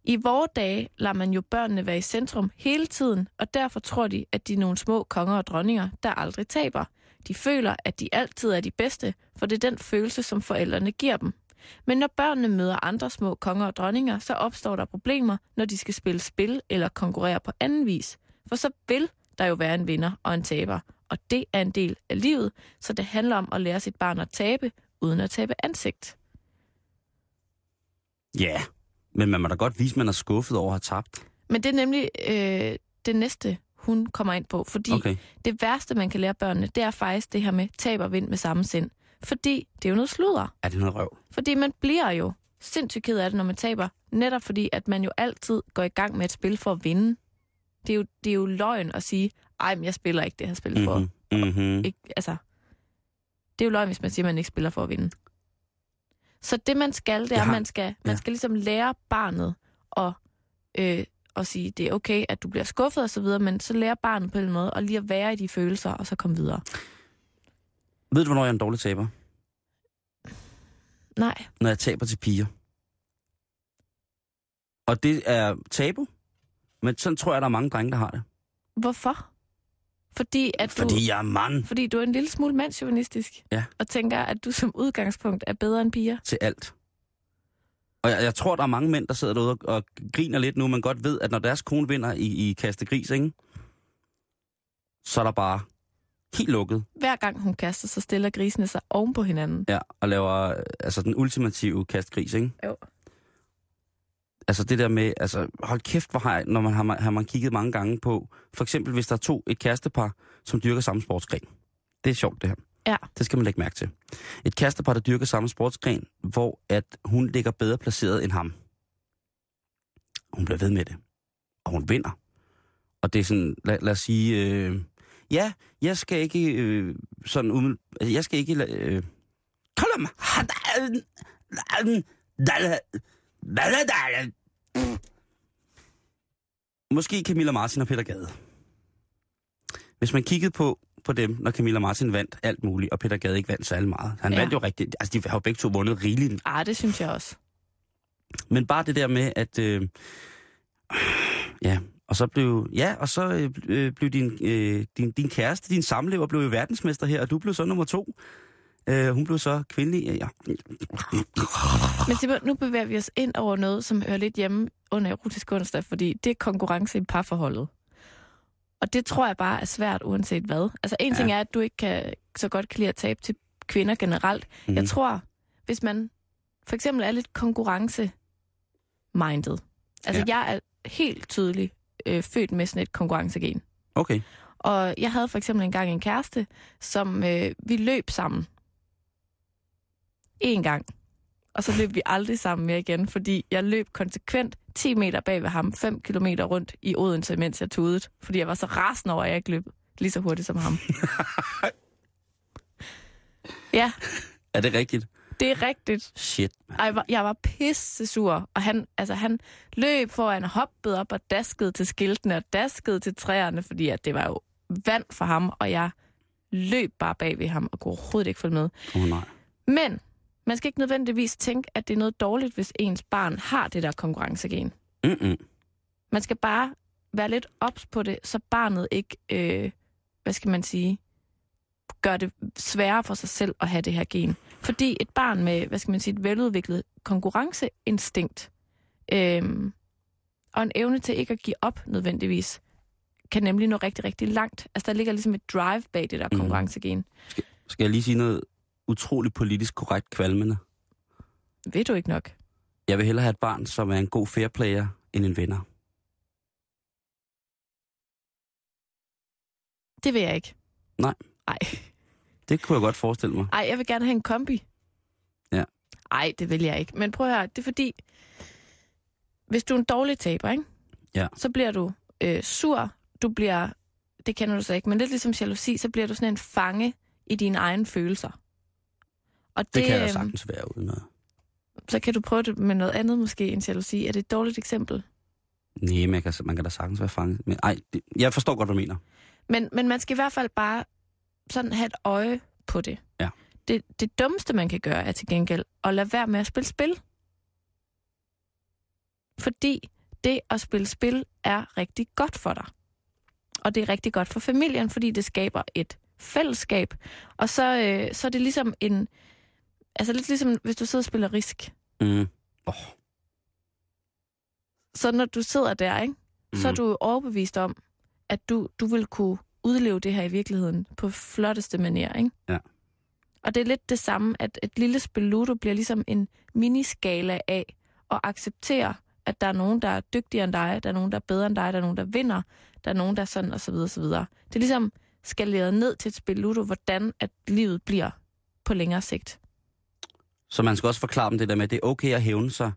S4: i vore dage lader man jo børnene være i centrum hele tiden, og derfor tror de, at de er nogle små konger og dronninger, der aldrig taber. De føler, at de altid er de bedste, for det er den følelse, som forældrene giver dem. Men når børnene møder andre små konger og dronninger, så opstår der problemer, når de skal spille spil eller konkurrere på anden vis. For så vil der jo være en vinder og en taber, og det er en del af livet, så det handler om at lære sit barn at tabe, uden at tabe ansigt.
S5: Ja, men man må da godt vise, at man er skuffet over at have tabt.
S4: Men det er nemlig øh, det næste hun kommer ind på. Fordi
S5: Okay.
S4: det værste, man kan lære børnene, det er faktisk det her med tab og vind med samme sind. Fordi det er jo noget sludder.
S5: Er det noget røv?
S4: Fordi man bliver jo sindssygt ked af det, når man taber. Netop fordi, at man jo altid går i gang med et spil for at vinde. Det er jo, det er jo løgn at sige, ej, men jeg spiller ikke det her spil for.
S5: Mhm. Mhm.
S4: Ikke, altså, det er jo løgn, hvis man siger, at man ikke spiller for at vinde. Så det, man skal, det er, at man skal, man
S5: ja.
S4: skal ligesom lære barnet at, øh, at sige, det er okay, at du bliver skuffet og så videre, men så lærer barnet på en måde at lige at være i de følelser, og så komme videre.
S5: Ved du, hvornår jeg er en dårlig taber?
S4: Nej,
S5: Når jeg taber til piger. Og det er tabu. Men sådan tror jeg, der er mange drenge, der har det.
S4: hvorfor? Fordi, at du,
S5: Fordi jeg er mand
S4: fordi du er en lille smule mandsjuvenistisk.
S5: Ja.
S4: Og tænker, at du som udgangspunkt er bedre end piger.
S5: til alt. Og jeg, jeg tror, der er mange mænd, der sidder derude og, og griner lidt nu, men godt ved, at når deres kone vinder i, i kaste gris, ikke? så er der bare helt lukket.
S4: Hver gang hun kaster, så stiller grisene sig oven på hinanden.
S5: Ja, og laver øh, altså den ultimative kastgris, ikke?
S4: Jo.
S5: Altså det der med, altså hold kæft, hvor har, jeg, når man har, har man kigget mange gange på, for eksempel hvis der er to, et kærestepar, som dyrker samme sportsgren. Det er sjovt det her.
S4: Ja.
S5: Det skal man lægge mærke til. Et kærestepar, der dyrker samme sportsgren, hvor at hun ligger bedre placeret end ham. Hun bliver ved med det. Og hun vinder. Og det er sådan, lad, lad os sige, øh, ja, jeg skal ikke øh, sådan um, altså, jeg skal ikke, la- øh, Kolum, Måske Camilla Martin og Peter Gade. Hvis man kiggede på, på dem, når Camilla Martin vandt alt muligt, og Peter Gade ikke vandt særlig meget. Han
S4: Ja.
S5: vandt jo rigtigt. Altså, de har jo begge to vundet rigeligt.
S4: Ah, det synes jeg også.
S5: Men bare det der med, at... Øh, ja, og så blev... Ja, og så øh, øh, blev din, øh, din, din kæreste, din samlever, blev jo verdensmester her, og du blev så nummer to. Øh, hun blev så kvindelig. Ja.
S4: Men Simon, nu bevæger vi os ind over noget, som hører lidt hjemme under erotisk onsdag, fordi det er konkurrence i parforholdet. Og det tror jeg bare er svært, uanset hvad. Altså en
S5: Ja.
S4: ting er, at du ikke kan så godt kan lide at tabe til kvinder generelt. Mm. Jeg
S5: Mhm.
S4: tror, hvis man for eksempel er lidt konkurrence-minded. Altså
S5: Ja.
S4: jeg er helt tydeligt øh, født med sådan et konkurrencegen.
S5: Okay.
S4: Og jeg havde for eksempel engang en kæreste, som øh, vi løb sammen. En gang. Og så løb vi aldrig sammen mere igen, fordi jeg løb konsekvent 10 meter bag ved ham, 5 kilometer rundt i Odense, mens jeg tudede. Fordi jeg var så rasende over, at jeg ikke løb lige så hurtigt som ham. ja,
S5: Er det rigtigt?
S4: det er rigtigt.
S5: Shit.
S4: Ej, jeg var- pisse sur, og han, altså, han løb foran, hoppede op og daskede til skiltene og daskede til træerne, fordi at det var jo vand for ham, og jeg løb bare bag ved ham og kunne overhovedet ikke følge med.
S5: Oh, nej.
S4: Men man skal ikke nødvendigvis tænke, at det er noget dårligt, hvis ens barn har det der konkurrencegen.
S5: Mm-mm.
S4: Man skal bare være lidt ops på det, så barnet ikke, øh, hvad skal man sige, gør det sværere for sig selv at have det her gen. Fordi et barn med, hvad skal man sige, et veludviklet konkurrenceinstinkt, øh, og en evne til ikke at give op nødvendigvis, kan nemlig nå rigtig, rigtig langt. Altså, der ligger ligesom et drive bag det der
S5: Mhm.
S4: konkurrencegen.
S5: Skal jeg lige sige noget utroligt politisk korrekt kvalmende?
S4: Ved du ikke nok?
S5: Jeg vil hellere have et barn, som er en god fair player, end en vinder.
S4: Det vil jeg ikke.
S5: Nej.
S4: Ej.
S5: Det kunne jeg godt forestille mig.
S4: Ej, jeg vil gerne have en kombi.
S5: Ja.
S4: Ej, det vil jeg ikke. Men prøv at høre, det er fordi, hvis du er en dårlig taber, ikke?
S5: Ja.
S4: så bliver du øh, sur, du bliver, det kender du så ikke, men lidt ligesom jalousi, så bliver du sådan en fange i dine egne følelser. Og det,
S5: Det kan jeg
S4: øhm,
S5: sagtens være uden noget.
S4: Så kan du prøve det med noget andet måske end jalousi. Er det et dårligt eksempel?
S5: Nej, man kan, man kan da sagtens være fanget. Men ej, det, jeg forstår godt, hvad du mener.
S4: Men, men man skal i hvert fald bare sådan have et øje på det.
S5: Ja.
S4: det. Det dummeste, man kan gøre, er til gengæld at lade være med at spille spil. Fordi det at spille spil er rigtig godt for dig. Og det er rigtig godt for familien, fordi det skaber et fællesskab. Og så, øh, så er det ligesom en... Altså lidt ligesom, hvis du sidder og spiller risk.
S5: Mm. Oh,
S4: Så når du sidder der, ikke?
S5: mm.
S4: så er du overbevist om, at du, du vil kunne udleve det her i virkeligheden på flotteste manier, ikke?
S5: Ja.
S4: Og det er lidt det samme, at et lille spil Ludo bliver ligesom en miniskala af at acceptere, at der er nogen, der er dygtigere end dig, der er nogen, der er bedre end dig, der er nogen, der vinder, der er nogen, der er sådan, og så videre, og så videre. Det er ligesom skaleret ned til et spil Ludo, hvordan at livet bliver på længere sigt.
S5: Så man skal også forklare dem det der med, at det er okay at hævne sig,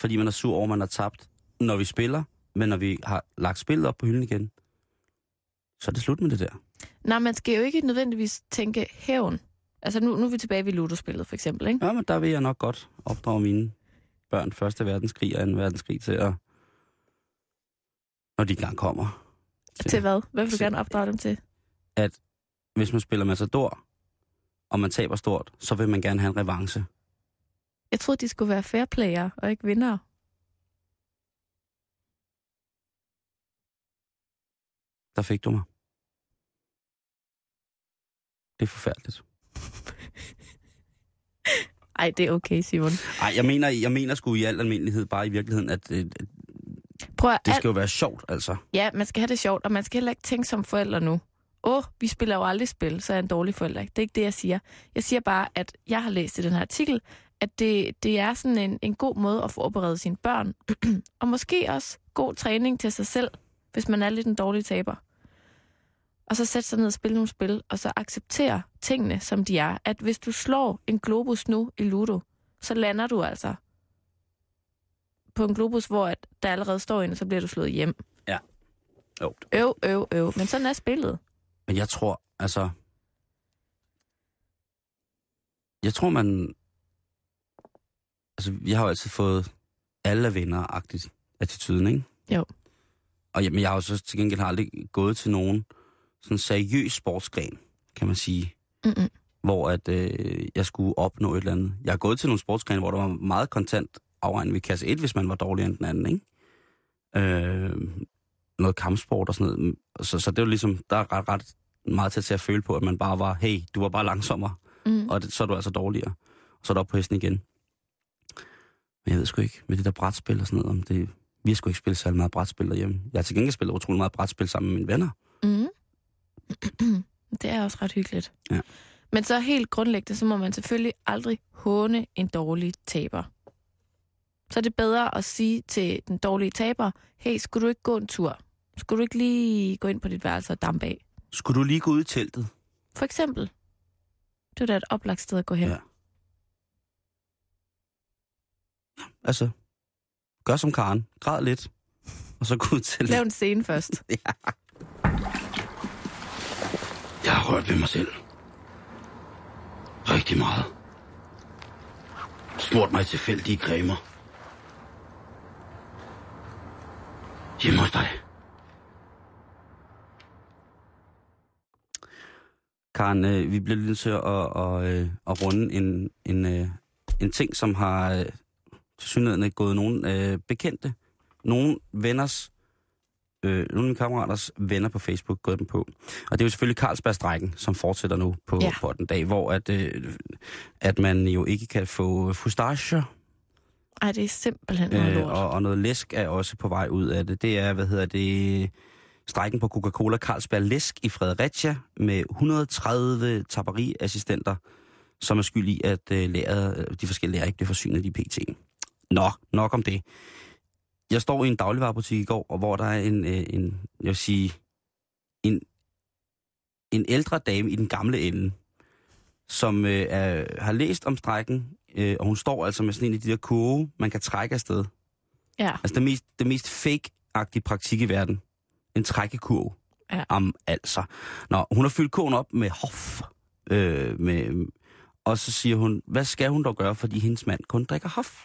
S5: fordi man er sur over, at man har tabt, når vi spiller, men når vi har lagt spillet op på hylden igen, så er det slut med det der.
S4: Nej, man skal jo ikke nødvendigvis tænke hævn. Altså nu, nu er vi tilbage ved Ludo-spillet, for eksempel, ikke?
S5: Ja, men der vil jeg nok godt opdrage mine børn Første verdenskrig og 2. verdenskrig til at... Når de engang kommer.
S4: Til hvad? Hvad vil du
S5: til-
S4: gerne opdrage dem til?
S5: Hvis man spiller Matador, og man taber stort, så vil man gerne have en revanche.
S4: Jeg troede, de skulle være fair player og ikke vindere.
S5: Der fik du mig. Det er forfærdeligt.
S4: Ej, det er okay, Simon.
S5: Ej, jeg mener, jeg mener sgu i al almindelighed bare i virkeligheden, at øh,
S4: Prøv at,
S5: det skal jo være sjovt, altså.
S4: Ja, man skal have det sjovt, og man skal heller ikke tænke som forældre nu. Åh, vi spiller jo aldrig spil, så er jeg en dårlig forælder. Det er ikke det, jeg siger. Jeg siger bare, at jeg har læst i den her artikel, at det, det er sådan en, en god måde at forberede sine børn, og måske også god træning til sig selv, hvis man er lidt en dårlig taber. Og så sætte sig ned og spille nogle spil, og så acceptere tingene, som de er. At hvis du slår en globus nu i Ludo, så lander du altså på en globus, hvor at der allerede står en, og så bliver du slået hjem.
S5: Jo.
S4: Øv, øv, øv. Men sådan er spillet.
S5: Men jeg tror, altså... Jeg tror, man... Altså, jeg har jo altid fået alle er venner-agtigt attituden, ikke?
S4: Jo.
S5: Og jamen, jeg har jo så til gengæld aldrig gået til nogen sådan seriøs sportsgren, kan man sige,
S4: Mm-mm.
S5: hvor at øh, jeg skulle opnå et eller andet. Jeg har gået til nogle sportsgrene, hvor der var meget kontant afregnet ved kasse 1, hvis man var dårligere end den anden, ikke? Øh, noget kampsport og sådan noget. Så, så det er jo ligesom, der er ret, ret meget til at føle på, at man bare var, hey, du var bare langsommere,
S4: Mm.
S5: og det, så er du altså dårligere. Og så er du oppe på hesten igen. Men jeg ved sgu ikke, med det der brætspil og sådan noget, om det, vi har sgu ikke spillet særlig meget brætspil derhjemme. Jeg har til gengæld spillet utrolig meget brætspil sammen med mine venner.
S4: Mm. det er også ret hyggeligt.
S5: Ja.
S4: Men så helt grundlæggende, så må man selvfølgelig aldrig håne en dårlig taber. Så er det bedre at sige til den dårlige taber, hey, skulle du ikke gå en tur? Skulle du ikke lige gå ind på dit værelse og dampe af?
S5: Skulle du lige gå ud i teltet?
S4: For eksempel. Det er da et oplagt sted at gå hen.
S5: Ja. Altså, gør som Karen. Græd lidt. Og så gå ud til
S4: Lav en scene først.
S5: ja. Jeg har rørt ved mig selv. Rigtig meget. Smurt mig tilfældige cremer. Hjemme hos dig. Karen, øh, vi bliver lige nødt til at, at, at, at runde en, en, øh, en ting, som har øh, til synligheden gået nogen øh, bekendte, nogen venners, øh, nogle af mine kammeraters venner på Facebook gået dem på. Og det er jo selvfølgelig Carlsbergstrækken, som fortsætter nu på,
S4: Ja.
S5: på den dag, hvor at, øh, at man jo ikke kan få fustache,
S4: Ej, det er simpelthen noget
S5: øh,
S4: lort.
S5: og, og noget læsk er også på vej ud af det. Det er, hvad hedder det, strækken på Coca-Cola Carlsberg Læsk i Fredericia med 130 taperiassistenter, som er skyld i, at øh, læret, de forskellige lærer ikke bliver forsynet i PT. Nå, nok om det. Jeg står i en dagligvarerbutik i går, og hvor der er en, øh, en jeg vil sige, en, en ældre dame i den gamle ende, som øh, er, har læst om strækken, øh, og hun står altså med sådan en af de der kurve, man kan trække afsted.
S4: Ja.
S5: Altså det mest, det mest fake-agtige praktik i verden. En trækkekurv.
S4: Ja.
S5: Am, altså. Nå, hun har fyldt kurven op med hof. Øh, med, og så siger hun, hvad skal hun dog gøre, fordi hendes mand kun drikker hof?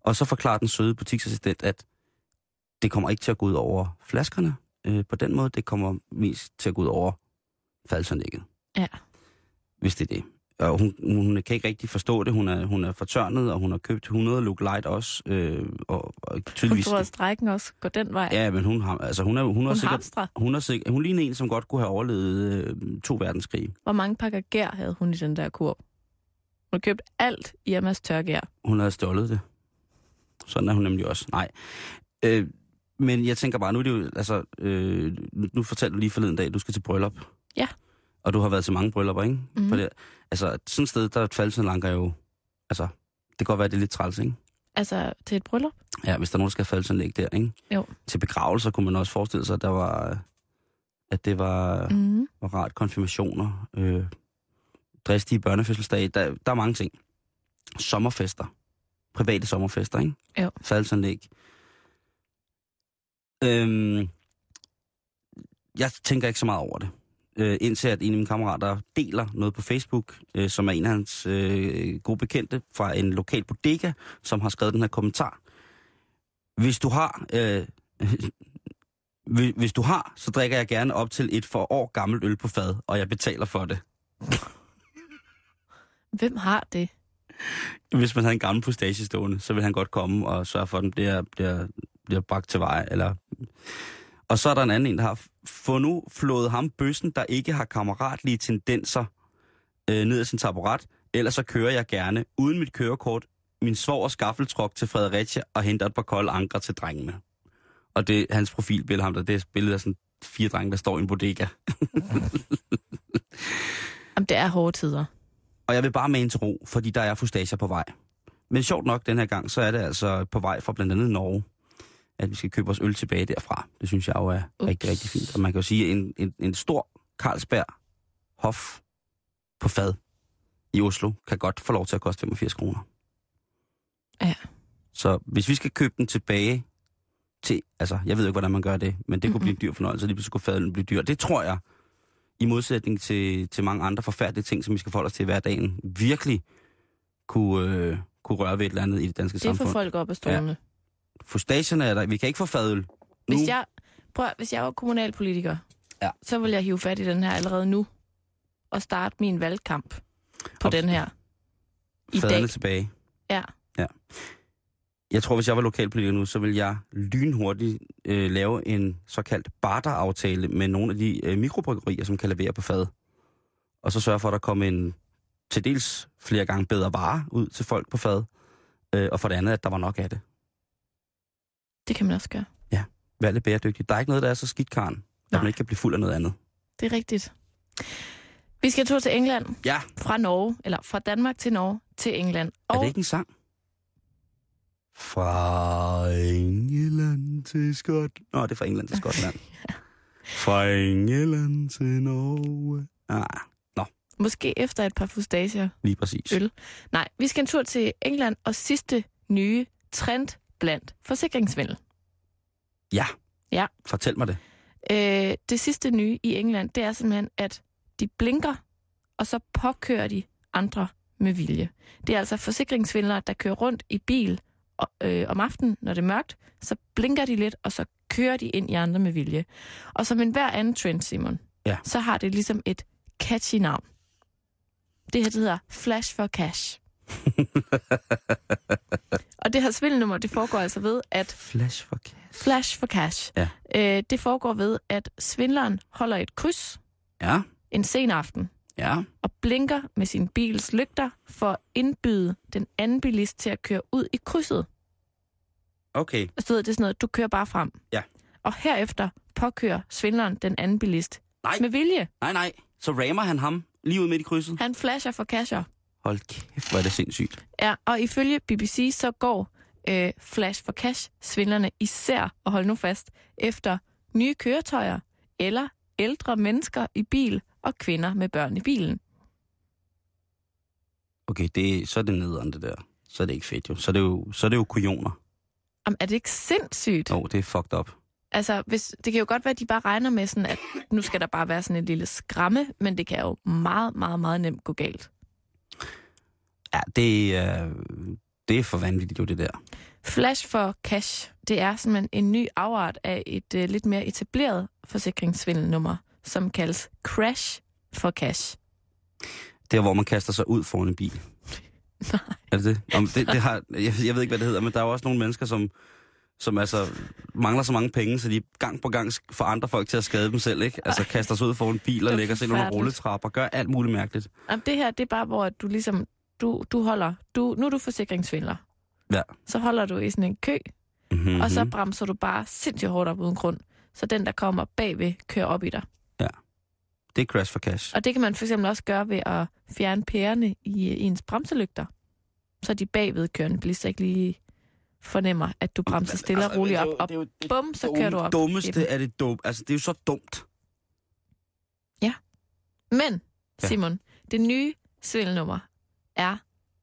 S5: Og så forklarer den søde butiksassistent, at det kommer ikke til at gå ud over flaskerne øh, på den måde. Det kommer mest til at gå ud over falsernækket.
S4: Ja.
S5: Hvis det er det. Og hun, hun kan ikke rigtig forstå det. Hun er, hun er fortørnet, og hun har købt 100 Look Light også. Øh, og, og
S4: Hun
S5: tydeligvis...
S4: tror, at strækken også går den vej.
S5: Ja, men hun har, altså hun er, hun er
S4: Hun
S5: sikkert,
S4: hamstrer.
S5: hun er sikkert, hun ligner en, som godt kunne have overlevet øh, to verdenskrige.
S4: Hvor mange pakker gær havde hun i den der kurv? Hun har købt alt i Emmas tørgær.
S5: Hun havde stjålet det. Sådan er hun nemlig også. Nej. Øh, men jeg tænker bare, nu er det jo, altså, øh, nu, nu fortalte du lige forleden dag, at du skal til bryllup.
S4: Ja.
S5: Og du har været til mange bryllupper, ikke?
S4: Mhm.
S5: På det, altså, sådan et sted, der er falsenlanker jo, altså, det kan godt være, det er lidt træls, ikke?
S4: Altså til et bryllup?
S5: Ja, hvis der er nogen, der skal falde sådan læg der, ikke?
S4: Jo.
S5: Til begravelser kunne man også forestille sig, at der var, at det var, mm.
S4: Mm.
S5: var rart konfirmationer, øh, dristige børnefødselsdage, der, der er mange ting. Sommerfester. Private sommerfester, ikke?
S4: Jo.
S5: Faldsanlæg. Øhm, jeg tænker ikke så meget over det. Øh, indtil at en af mine kammerater deler noget på Facebook, øh, som er en af hans øh, gode bekendte fra en lokal bodega, som har skrevet den her kommentar. Hvis du har... Øh, hvis- du har, så drikker jeg gerne op til et for år gammelt øl på fad, og jeg betaler for det.
S4: Hvem har det?
S5: Hvis man havde en gammel postage stående, så vil han godt komme og sørge for, at den bliver, bliver, bliver bragt til vej. Eller... Og så er der en anden en, der har få nu flået ham bøssen, der ikke har kammeratlige tendenser øh, ned ad sin taburet. Ellers så kører jeg gerne, uden mit kørekort, min svår og skaffeltruk til Fredericia og henter et par kolde ankre til drengene. Og det hans profilbillede ham der, det er et billede af sådan fire drenge, der står i en bodega.
S4: Jamen, det er hårde tider.
S5: Og jeg vil bare med en til ro, fordi der er fustager på vej. Men sjovt nok den her gang, så er det altså på vej fra blandt andet Norge, at vi skal købe vores øl tilbage derfra. Det synes jeg jo er
S4: Ups.
S5: rigtig, rigtig fint. Og man kan jo sige, at en, en, en stor Carlsberg Hof på fad i Oslo kan godt få lov til at koste 85 kroner.
S4: Ja.
S5: Så hvis vi skal købe den tilbage til, altså jeg ved ikke, hvordan man gør det, men det kunne
S4: Mhm.
S5: blive en dyr fornøjelse, lige pludselig kunne fadelen blive dyr. Det tror jeg, i modsætning til, til mange andre forfærdelige ting, som vi skal forholde os til i hverdagen, virkelig kunne, øh, kunne røre ved et eller andet i det danske
S4: Det får
S5: samfund.
S4: folk op af stolene.
S5: Fustagerne er der. Vi kan ikke få fadøl.
S4: Hvis
S5: Nu-
S4: jeg, prøv, hvis jeg var kommunalpolitiker,
S5: Ja.
S4: så ville jeg hive fat i den her allerede nu og starte min valgkamp på
S5: Og-
S4: den her. I
S5: Faderne
S4: dag.
S5: tilbage.
S4: Ja.
S5: Jeg tror, hvis jeg var lokalpolitiker nu, så ville jeg lynhurtigt øh, lave en såkaldt barter-aftale med nogle af de øh, mikrobryggerier, som kan levere på fad. Og så sørge for, at der kommer en til dels flere gange bedre varer ud til folk på fad. Øh, og for det andet, at der var nok af det.
S4: Det kan man også gøre.
S5: Vær lidt bæredygtigt. Der er ikke noget, der er så skidt, Karen, at man ikke kan blive fuld af noget andet.
S4: Det er rigtigt. Vi skal tur til England.
S5: Ja.
S4: Fra Norge, eller fra Danmark til Norge til England.
S5: Er
S4: Og
S5: det ikke en sang? Fra England til Skotland. Nå, det er fra England til Skotland. Fra England til Norge. Ah,
S4: måske efter et par fustager.
S5: lige præcis.
S4: Øl. Nej, vi skal en tur til England og sidste nye trend blandt forsikringsvindel.
S5: Ja.
S4: Ja.
S5: Fortæl mig det.
S4: Øh, det sidste nye i England, det er simpelthen, at de blinker, og så påkører de andre med vilje. Det er altså forsikringsvindlere, der kører rundt i bil og, øh, om aftenen, når det er mørkt, så blinker de lidt, og så kører de ind i andre med vilje. Og som en hver anden trend, Simon,
S5: Ja.
S4: så har det ligesom et catchy navn. Det her det hedder Flash for Cash. og det her svindelnummer, det foregår altså ved, at
S5: Flash for cash.
S4: Flash for Cash,
S5: Ja.
S4: øh, det foregår ved, at svindleren holder et kryds
S5: Ja,
S4: en sen aften
S5: ja.
S4: og blinker med sin bils lygter for at indbyde den anden bilist til at køre ud i krydset.
S5: Okay.
S4: Altså, du ved, det er sådan noget, du kører bare frem.
S5: Ja.
S4: Og herefter påkører svindleren den anden bilist.
S5: Nej.
S4: Med vilje.
S5: Nej, nej. Så rammer han ham lige ud midt i krydset.
S4: Han flasher for casher.
S5: Hold kæft, hvor er det sindssygt.
S4: Ja, og ifølge BBC så går øh, Flash for Cash svindlerne især, og hold nu fast, efter nye køretøjer eller ældre mennesker i bil og kvinder med børn i bilen.
S5: Okay, det, så er det nederen, det der. Så er det ikke fedt jo. Så er det jo, så er det jo kujoner.
S4: Jamen, er det ikke sindssygt?
S5: Jo, det er fucked up.
S4: Altså, hvis, det kan jo godt være, at de bare regner med sådan, at nu skal der bare være sådan en lille skræmme, men det kan jo meget, meget, meget nemt gå galt.
S5: Ja, det er, det er for vanvittigt jo, det der.
S4: Flash for cash, det er simpelthen en ny afart af et uh, lidt mere etableret forsikringssvindelnummer, som kaldes crash for cash.
S5: Det er, hvor man kaster sig ud foran en bil.
S4: Nej.
S5: Er det det? Om det, det har, jeg, jeg ved ikke, hvad det hedder, men der er jo også nogle mennesker, som, som altså mangler så mange penge, så de gang på gang får andre folk til at skade dem selv, ikke? Altså kaster sig ud foran en bil og
S4: er
S5: lægger sig ind under rulletrapper, gør alt muligt mærkeligt.
S4: Jamen, det her, det er bare, hvor du ligesom, du, du holder, du, nu er du forsikringssvindler.
S5: Ja.
S4: Så holder du i sådan en kø,
S5: Mm-hmm.
S4: og så bremser du bare sindssygt hårdt op uden grund. Så den, der kommer bagved, kører op i dig.
S5: Det er crash for cash.
S4: Og det kan man for eksempel også gøre ved at fjerne pærerne i, i ens bremselygter. Så de bagvedkørende bilister ikke lige fornemmer, at du bremser stille og roligt op, og bum, så kører du op. i
S5: dummeste er det dumt. Altså, det er jo så dumt.
S4: Men,
S5: Ja.
S4: Simon, det nye svindelnummer er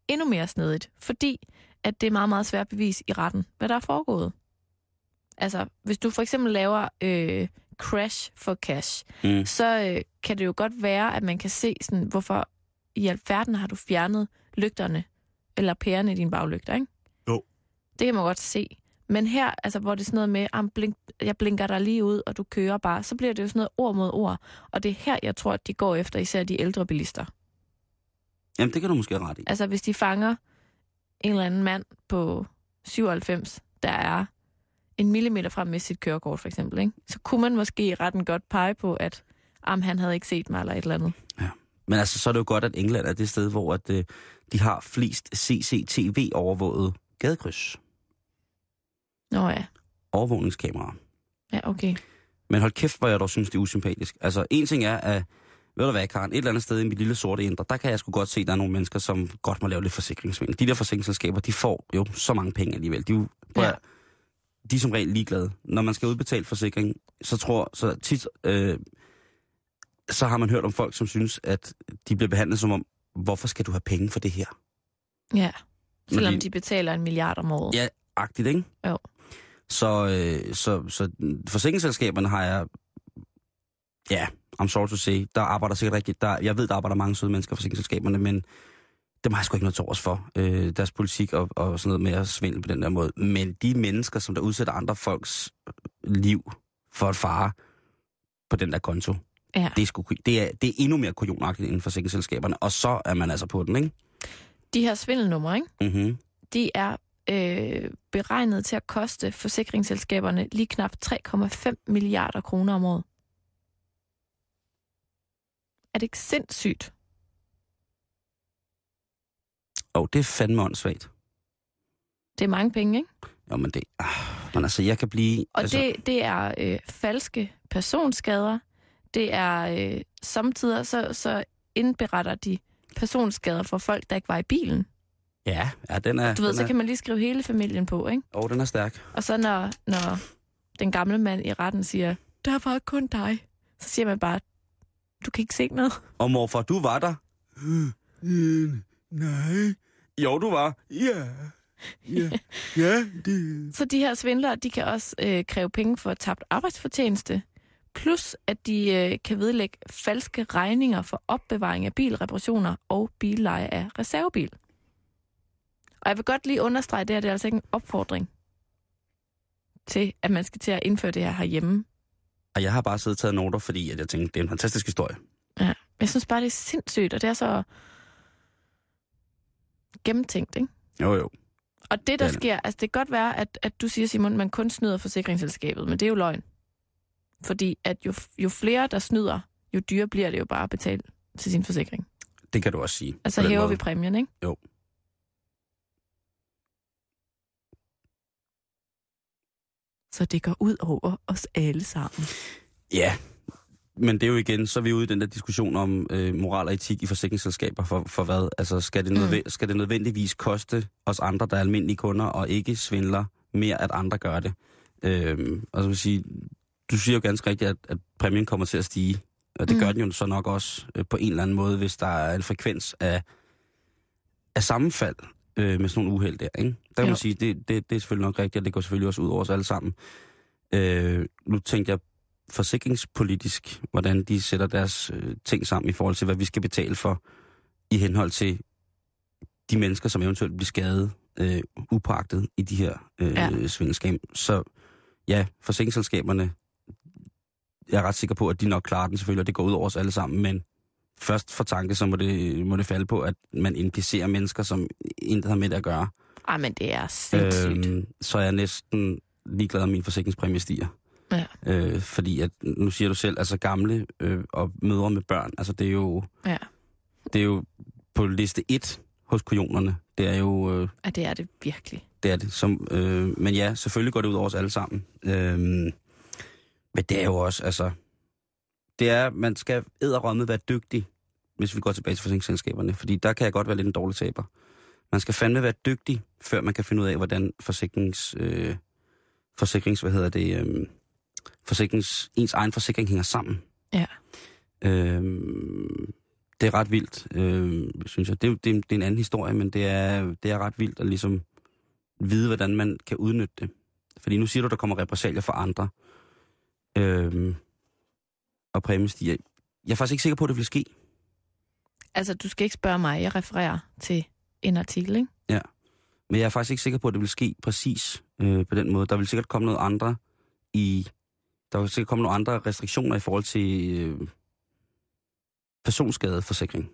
S4: endnu mere snedigt, fordi at det er meget, meget svært at bevise i retten, hvad der er foregået. Altså, hvis du for eksempel laver øh, crash for cash,
S5: Mm.
S4: så øh, kan det jo godt være, at man kan se, sådan, hvorfor i alverden har du fjernet lygterne, eller pærerne i dine baglygter, ikke?
S5: Jo.
S4: Det kan man godt se. Men her, altså, hvor det er sådan noget med, at blink, jeg blinker dig lige ud, og du kører bare, så bliver det jo sådan noget ord mod ord. Og det er her, jeg tror, at de går efter, især de ældre bilister.
S5: Jamen, det kan du måske ret i.
S4: Altså, hvis de fanger en eller anden mand på 97, der er en millimeter frem med sit kørekort, for eksempel, ikke? så kunne man måske retten godt pege på, at om han havde ikke set mig, eller et eller andet.
S5: Men altså, så er det jo godt, at England er det sted, hvor at, øh, de har flest CCTV-overvåget gadekryds.
S4: Nå ja,
S5: Overvågningskameraer.
S4: ja okay.
S5: Men hold kæft, hvor jeg dog synes, det er usympatisk. Altså, en ting er, at ved du hvad, Karen, et eller andet sted i mit lille sorte indre, der kan jeg sgu godt se, at der er nogle mennesker, som godt må lave lidt forsikringsvindel. De der forsikringsselskaber, de får jo så mange penge alligevel. De, er jo,
S4: Ja.
S5: de er som regel ligeglade. Når man skal udbetale forsikring, så tror så tit, øh, så har man hørt om folk, som synes, at de bliver behandlet som om, hvorfor skal du have penge for det her?
S4: Ja, selvom
S5: de-
S4: de betaler en milliard om året.
S5: Ja, agtigt, ikke?
S4: Jo.
S5: Så, øh, så, så forsikringsselskaberne har jeg... Ja, I'm sorry to say. Der arbejder sikkert rigtig... Der, jeg ved, der arbejder mange søde mennesker i forsikringsselskaberne, men dem har jeg sgu ikke noget til overs for. Øh, deres politik og, og sådan noget med at svindle på den der måde. Men de mennesker, som der udsætter andre folks liv for at fare på den der konto,
S4: Ja.
S5: det, er sgu, det, er, det er endnu mere kujonagtigt end forsikringsselskaberne. Og så er man altså på den, ikke?
S4: De her svindelnumre, ikke?
S5: Mm-hmm.
S4: de er øh, beregnet til at koste forsikringsselskaberne lige knap 3,5 milliarder kroner om året. Er det ikke sindssygt?
S5: Og det er fandme åndssvagt.
S4: Det er mange penge, ikke?
S5: Jo, men det... Ah, men altså, jeg kan blive...
S4: Og
S5: altså,
S4: det, det er øh, falske personskader. Det er øh, samtidig så, så indberetter de personskader for folk, der ikke var i bilen.
S5: Ja, ja den er...
S4: Du ved, så
S5: er,
S4: kan man lige skrive hele familien på, ikke?
S5: Åh, den er stærk.
S4: Og så når, når den gamle mand i retten siger, der var kun dig, så siger man bare, du kan ikke se noget.
S5: Og morfar, du var der? Øh, nej. Jo, du var. Ja. Ja. Ja, det...
S4: Så de her svindlere, de kan også øh, kræve penge for tabt arbejdsfortjeneste, plus at de øh, kan vedlægge falske regninger for opbevaring af bilreparationer og billeje af reservebil. Og jeg vil godt lige understrege, det her det er altså ikke en opfordring til, at man skal til at indføre det her herhjemme.
S5: Og jeg har bare siddet og taget noter, fordi at jeg tænkte, det er en fantastisk historie.
S4: Ja. Jeg synes bare, det er sindssygt, og det er så gennemtænkt, ikke?
S5: Jo, jo.
S4: Og det, der
S5: Det er
S4: sker, altså det kan godt være, at, at du siger, Simon, man kun snyder forsikringsselskabet, men det er jo løgn. Fordi at jo, jo flere, der snyder, jo dyrere bliver det jo bare at betale til sin forsikring.
S5: Det kan du også sige.
S4: Altså hæver
S5: måde.
S4: vi præmien, ikke?
S5: Jo.
S4: Så det går ud over os alle sammen.
S5: Ja, men det er jo igen, så er vi ude i den der diskussion om øh, moral og etik i forsikringsselskaber for, for hvad? Altså, skal det, nødve- mm. skal det nødvendigvis koste os andre, der er almindelige kunder, og ikke svindler mere, at andre gør det? Øh, og så vil sige, du siger jo ganske rigtigt, at, at præmien kommer til at stige. Og det
S4: Mm.
S5: mm. gør den jo så nok også øh, på en eller anden måde, hvis der er en frekvens af, af sammenfald øh, med sådan nogle uheld der. Ikke? Der kan
S4: Jo.
S5: man sige, det, det, det er selvfølgelig nok rigtigt, og det går selvfølgelig også ud over os alle sammen. Øh, nu tænkte jeg forsikringspolitisk, hvordan de sætter deres øh, ting sammen i forhold til, hvad vi skal betale for i henhold til de mennesker, som eventuelt bliver skadet øh, upagtet i de her øh,
S4: Ja.
S5: ja. svindelskab. Så ja, forsikringsselskaberne, jeg er ret sikker på, at de nok klarer den selvfølgelig, og det går ud over os alle sammen, men først for tanke, så må det, må det falde på, at man implicerer mennesker, som intet har med det at gøre.
S4: Ej, men det er sindssygt.
S5: Øhm, så er jeg næsten ligeglad, om min forsikringspræmie stiger.
S4: Ja.
S5: Øh, fordi at, nu siger du selv, altså gamle øh, og mødre med børn, altså det er jo,
S4: Ja.
S5: det er jo på liste 1 hos kujonerne. Det er jo, øh,
S4: ja, det er det virkelig.
S5: det er det. Som, øh, men ja, selvfølgelig går det ud over os alle sammen. Øh, men det er jo også, altså, det er, man skal æderrømme være dygtig, hvis vi går tilbage til forsikringsselskaberne, fordi der kan jeg godt være lidt en dårlig taber. Man skal fandme være dygtig, før man kan finde ud af, hvordan forsikrings... Øh, forsikrings, hvad hedder det, øh, forsikrings, ens egen forsikring hænger sammen.
S4: Ja.
S5: Øh, det er ret vildt, øh, synes jeg. Det, det, det er en anden historie, men det er, det er ret vildt at ligesom vide, hvordan man kan udnytte det. Fordi nu siger du, der kommer repressalier for andre. Øh, og præmien stiger. Jeg er faktisk ikke sikker på, at det vil ske.
S4: Altså, du skal ikke spørge mig. Jeg refererer til en artikel, ikke?
S5: Men jeg er faktisk ikke sikker på, at det vil ske præcis øh, på den måde. Der vil sikkert komme noget andre i... Der vil sikkert komme nogle andre restriktioner i forhold til øh, personskadeforsikring.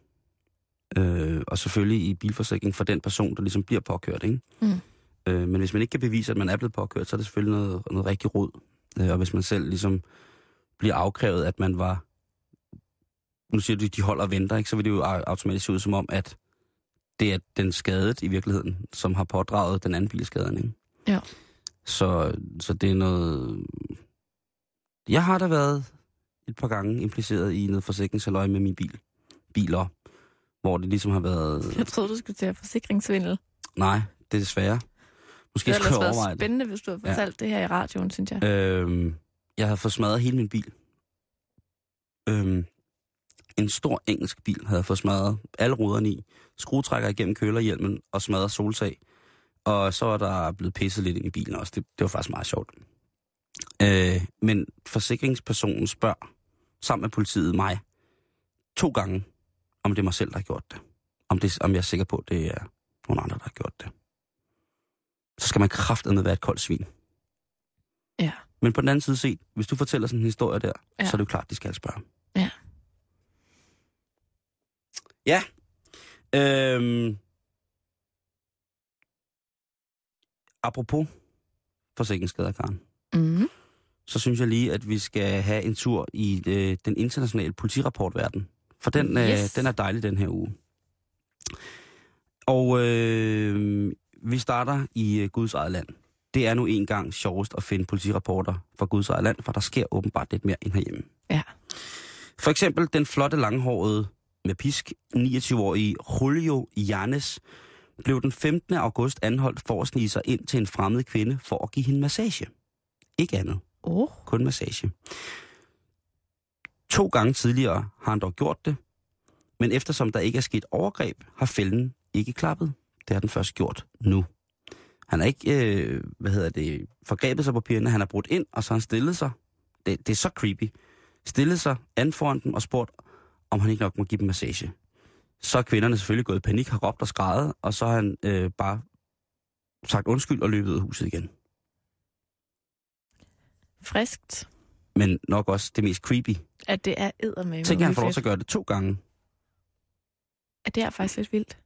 S5: Øh, og selvfølgelig i bilforsikring for den person, der ligesom bliver påkørt, ikke?
S4: Mm.
S5: Øh, men hvis man ikke kan bevise, at man er blevet påkørt, så er det selvfølgelig noget, noget rigtig råd. Øh, og hvis man selv ligesom bliver afkrævet, at man var... Nu siger du, de holder og venter, ikke? Så vil det jo au- automatisk se ud som om, at det er den skadet i virkeligheden, som har pådraget den anden bilskaden, ikke?
S4: Ja.
S5: Så, så det er noget... Jeg har da været et par gange impliceret i noget forsikringsaløj med min bil. Biler. Hvor det ligesom har været...
S4: Jeg troede, du skulle til at forsikringssvindel.
S5: Nej, det er desværre. Måske
S4: Det
S5: jeg
S4: ellers været spændende, hvis du havde fortalt ja. det her i radioen, synes jeg.
S5: Øhm, jeg havde fået smadret hele min bil. Øhm, en stor engelsk bil havde jeg fået smadret alle ruderne i. Skruetrækker igennem kølerhjelmen og smadret solsag. Og så var der blevet pisset lidt ind i bilen også. Det, det var faktisk meget sjovt. Øh, men forsikringspersonen spørger sammen med politiet mig to gange, om det er mig selv, der har gjort det. Om, det, om jeg er sikker på, at det er nogen andre, der har gjort det. Så skal man kraftedeme være et koldt svin.
S4: Ja.
S5: Men på den anden side set, hvis du fortæller sådan en historie der, ja. Så er det jo klart, de skal spørge.
S4: Ja.
S5: Ja. Øhm. Apropos forsikringsskader, Karen,
S4: Mm.
S5: så synes jeg lige, at vi skal have en tur i øh, den internationale politirapportverden. For den,
S4: Yes.
S5: øh, den er dejlig den her uge. Og øh, vi starter i øh, Guds eget land. Det er nu engang sjovest at finde politirapporter fra Guds eget land, for der sker åbenbart lidt mere end herhjemme.
S4: Ja.
S5: For eksempel den flotte langhårede med pisk 29-årige Julio Janes blev den 15. august anholdt for at snige sig ind til en fremmed kvinde for at give hende massage. Ikke andet,
S4: Oh.
S5: kun massage. To gange tidligere har han dog gjort det, men eftersom der ikke er sket overgreb, har fælden ikke klappet. Det har den først gjort nu. Han har ikke, øh, hvad hedder det, forgrebet sig på pigerne. Han har brudt ind, og så har han stillet sig. Det, det er så creepy. Stillet sig an foran dem og spurgt, om han ikke nok må give dem massage. Så er kvinderne selvfølgelig gået i panik, har råbt og skrejet, og så har han øh, bare sagt undskyld og løbet ud af huset igen.
S4: Friskt,
S5: Men nok også det mest creepy.
S4: at det er eddermame.
S5: Tænk, at han får lov til at gøre det to gange.
S4: At det er faktisk lidt vildt.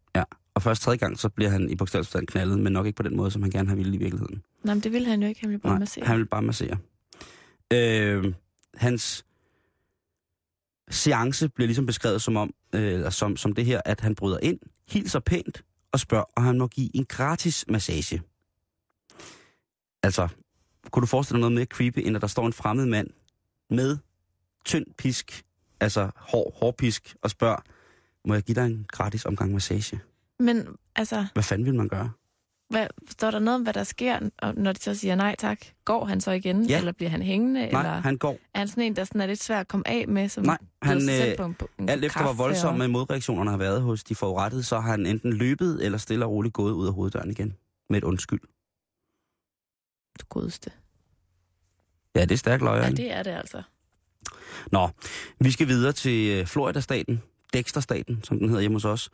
S5: Og først tredje gang, så bliver han i bogstavelsestand knaldet, men nok ikke på den måde, som han gerne har ville i virkeligheden.
S4: Nej, men det ville han jo ikke. Han ville bare
S5: Nej,
S4: massere.
S5: han vil bare massere. Øh, hans seance bliver ligesom beskrevet som, om, øh, som, som det her, at han bryder ind, hilser pænt og spørger, om han må give en gratis massage. Altså, kunne du forestille dig noget mere creepy, end at der står en fremmed mand med tynd pisk, altså hård, hård pisk, og spørger, må jeg give dig en gratis omgang massage?
S4: Men altså,
S5: Hvad fanden vil man gøre?
S4: hvad, står der noget om, hvad der sker, og når de så siger nej tak? Går han så igen?
S5: Ja.
S4: Eller bliver han hængende?
S5: Nej,
S4: eller
S5: han går.
S4: er han sådan en, der sådan er lidt svær at komme af med? Som
S5: Nej, han, øh,
S4: på en, på en
S5: Alt efter hvor voldsomme
S4: og-
S5: modreaktionerne har været hos de forurettede, så har han enten løbet eller stille og roligt gået ud af hoveddøren igen. Med et undskyld.
S4: Det godeste.
S5: Ja, det er stærkt.
S4: Ja,
S5: Ja,
S4: det er det altså.
S5: Nå, vi skal videre til øh, Florida-staten, Dexter-staten, som den hedder hjemme hos os.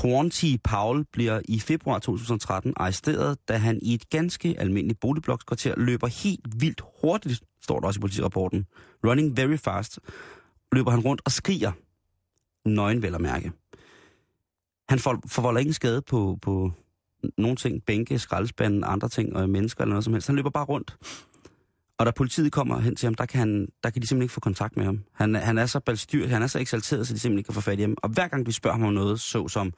S5: Quanti Paul bliver i februar 2013 arresteret, da han i et ganske almindeligt boligblokskvarter løber helt vildt hurtigt, står der også i politirapporten. Running very fast. Løber han rundt og skriger. Nøgen vel at mærke. Han forvolder ingen skade på, på nogle ting, bænke, skraldespanden, andre ting og mennesker eller noget som helst. Han løber bare rundt. Og da politiet kommer hen til ham, der kan, han, der kan de simpelthen ikke få kontakt med ham. Han, han er så balstyr, han er så eksalteret, så de simpelthen ikke kan få fat i ham. Og hver gang vi spørger ham om noget, så som,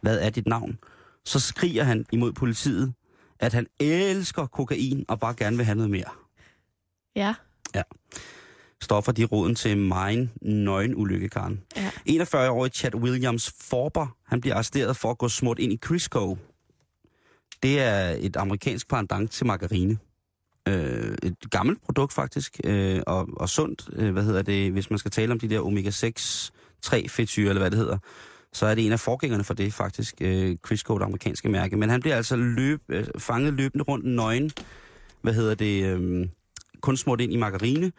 S5: hvad er dit navn? Så skriger han imod politiet, at han elsker kokain og bare gerne vil have noget mere.
S4: Ja.
S5: stoffer, de roden til mine nøgen ulykke, Karen.
S4: Ja.
S5: 41-årig Chad Williams Forber, han bliver arresteret for at gå smurt ind i Crisco. Det er et amerikansk pendant til margarine. Øh, et gammelt produkt faktisk, øh, og, og sundt, øh, hvad hedder det, hvis man skal tale om de der omega-6, 3 fedtsyre, eller hvad det hedder, så er det en af forgængerne for det faktisk, øh, Crisco, det amerikanske mærke. Men han bliver altså løb, øh, fanget løbende rundt nøgen, hvad hedder det, øh, kun smurt ind i margarine,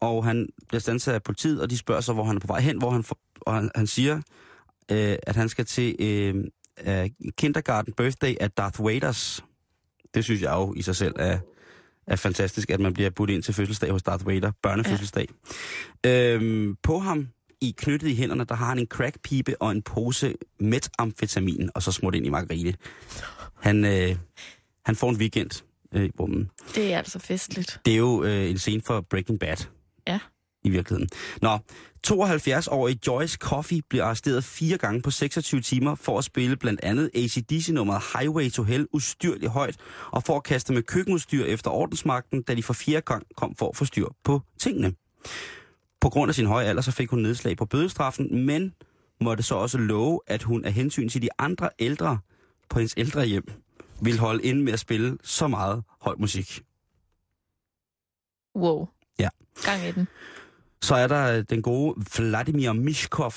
S5: og han bliver standset af politiet, og de spørger sig, hvor han er på vej hen, hvor han, for, og han, han siger, øh, at han skal til øh, uh, kindergarten birthday af Darth Vaders. Det synes jeg jo i sig selv er, er fantastisk, at man bliver budt ind til fødselsdag hos Darth Vader, børnefødselsdag. Ja. Øhm, på ham, i knyttet i hænderne, der har han en crackpipe og en pose metamfetamin, og så smurt ind i margarine. Han, øh, han får en weekend øh, i rummen.
S4: Det er altså festligt.
S5: Det er jo øh, en scene for Breaking Bad.
S4: Ja.
S5: I virkeligheden. Nå, 72-årige Joyce Coffey bliver arresteret fire gange på 26 timer for at spille blandt andet ACDC-nummeret Highway to Hell ustyrligt højt, og for at kaste med køkkenudstyr efter ordensmagten, da de for fire gang kom for at få styr på tingene. På grund af sin høje alder, så fik hun nedslag på bødestraffen, men måtte så også love, at hun af hensyn til de andre ældre på hendes ældre hjem, vil holde ind med at spille så meget høj musik.
S4: Wow.
S5: Ja.
S4: Gang i den.
S5: Så er der øh, den gode Vladimir Mishkov,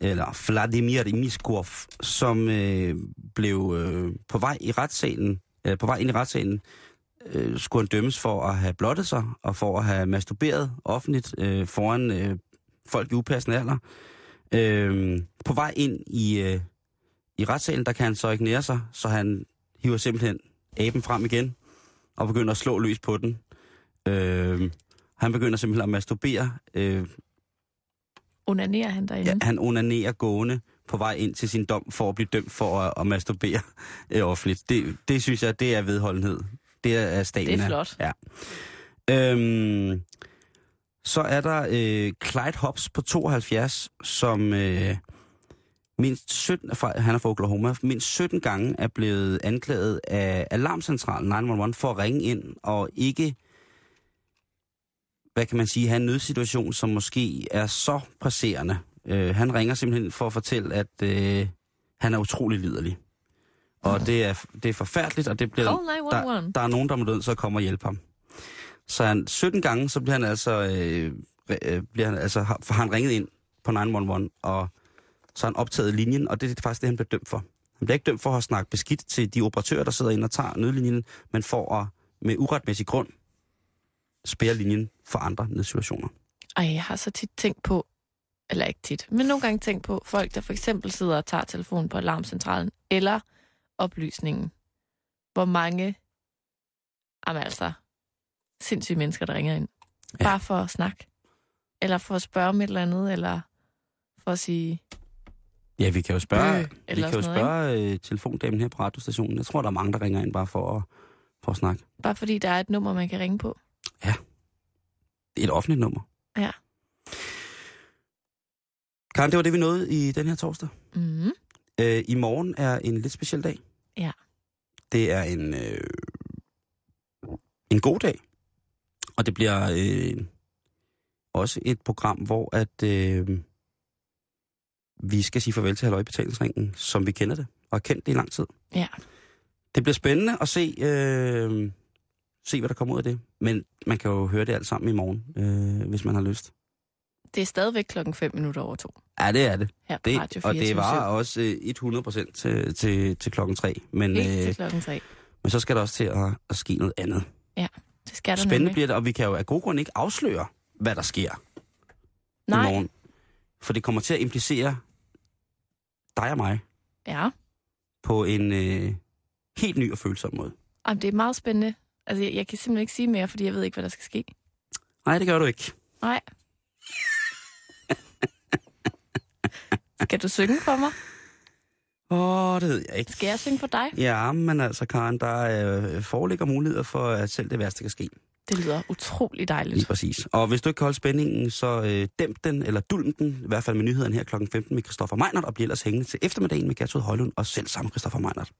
S5: eller Vladimir Mishkov, som øh, blev øh, på vej i retssalen, øh, på vej ind i retssalen, øh, skulle han dømmes for at have blottet sig, og for at have masturberet offentligt øh, foran øh, folk i upassende alder. Øh, på vej ind i, øh, i retssalen, der kan han så ignorere sig, så han hiver simpelthen aben frem igen, og begynder at slå løs på den. Øh, han begynder simpelthen at masturbere. Øh,
S4: Onanerer han derinde?
S5: ja, han onanerer gående på vej ind til sin dom for at blive dømt for at, at masturbere øh, offentligt. Det, det synes jeg, det er vedholdenhed. Det er staten.
S4: Det er flot.
S5: Ja. Øhm, så er der øh, Clyde Hobbs på 72, som øh, mindst 17, fra, han er fra Oklahoma, mindst 17 gange er blevet anklaget af Alarmcentralen 911 for at ringe ind og ikke hvad kan man sige, have en nødsituation, som måske er så presserende. Øh, han ringer simpelthen for at fortælle, at øh, han er utrolig liderlig. Og det er, det er forfærdeligt, og det bliver,
S4: Call 911.
S5: der, der er nogen, der må død, så kommer og hjælpe ham. Så han, 17 gange, så bliver han altså, øh, øh, bliver han, altså har, har han ringet ind på 911, og så har han optaget linjen, og det er faktisk det, han bliver dømt for. Han bliver ikke dømt for at snakke beskidt til de operatører, der sidder inde og tager nødlinjen, men for at med uretmæssig grund spære linjen for andre nødsituationer.
S4: Ej, jeg har så tit tænkt på, eller ikke tit, men nogle gange tænkt på folk, der for eksempel sidder og tager telefonen på alarmcentralen, eller oplysningen. Hvor mange, jamen altså, sindssyge mennesker, der ringer ind.
S5: Ja.
S4: Bare for at snakke. Eller for at spørge om et eller andet, eller for at sige,
S5: Ja, vi kan jo spørge,
S4: Øh,
S5: vi kan jo
S4: noget,
S5: spørge øh, telefondamen her på radiostationen. Jeg tror, der er mange, der ringer ind bare for at, for at snakke.
S4: bare fordi der er et nummer, man kan ringe på.
S5: Et offentligt nummer.
S4: Ja.
S5: Karen, det var det, vi nåede i den her torsdag.
S4: Mm.
S5: Øh, I morgen er en lidt speciel dag.
S4: Ja.
S5: Det er en, øh, en god dag. Og det bliver øh, også et program, hvor at øh, vi skal sige farvel til Halløj Betalingsringen, som vi kender det, og har kendt det i lang tid.
S4: Ja.
S5: Det bliver spændende at se, øh, se, hvad der kommer ud af det. Men man kan jo høre det alt sammen i morgen, øh, hvis man har lyst.
S4: Det er stadigvæk klokken 5 minutter over to.
S5: Ja, det er det.
S4: Her
S5: det
S4: Radio
S5: og det
S4: 24
S5: var også øh, 100 procent til, til, til klokken tre. Men,
S4: Helt til
S5: øh,
S4: klokken 3.
S5: men så skal der også til at, at ske noget andet.
S4: Det skal der
S5: Spændende
S4: nemlig.
S5: bliver det, og vi kan jo af god grund ikke afsløre, hvad der sker i
S4: Nej,
S5: morgen. For det kommer til at implicere dig og mig
S4: ja.
S5: på en øh, helt ny og følsom måde.
S4: Jamen, det er meget spændende. Altså, jeg, jeg kan simpelthen ikke sige mere, fordi jeg ved ikke, hvad der skal ske.
S5: Nej, det gør du ikke.
S4: Nej. skal du synge for mig?
S5: Åh, det ved jeg ikke.
S4: Skal jeg synge for dig?
S5: Ja, men altså, Karen, der øh, foreligger muligheder for, at selv det værste kan ske.
S4: Det lyder utrolig
S5: Lige
S4: dejligt.
S5: præcis. Og hvis du ikke kan holde spændingen, så øh, dæmp den, eller dulm den, i hvert fald med nyheden her kl. 15 med Christoffer Meinert, og bliver ellers hængende til eftermiddagen med Gertrud Højlund og selv sammen Christoffer Meinert.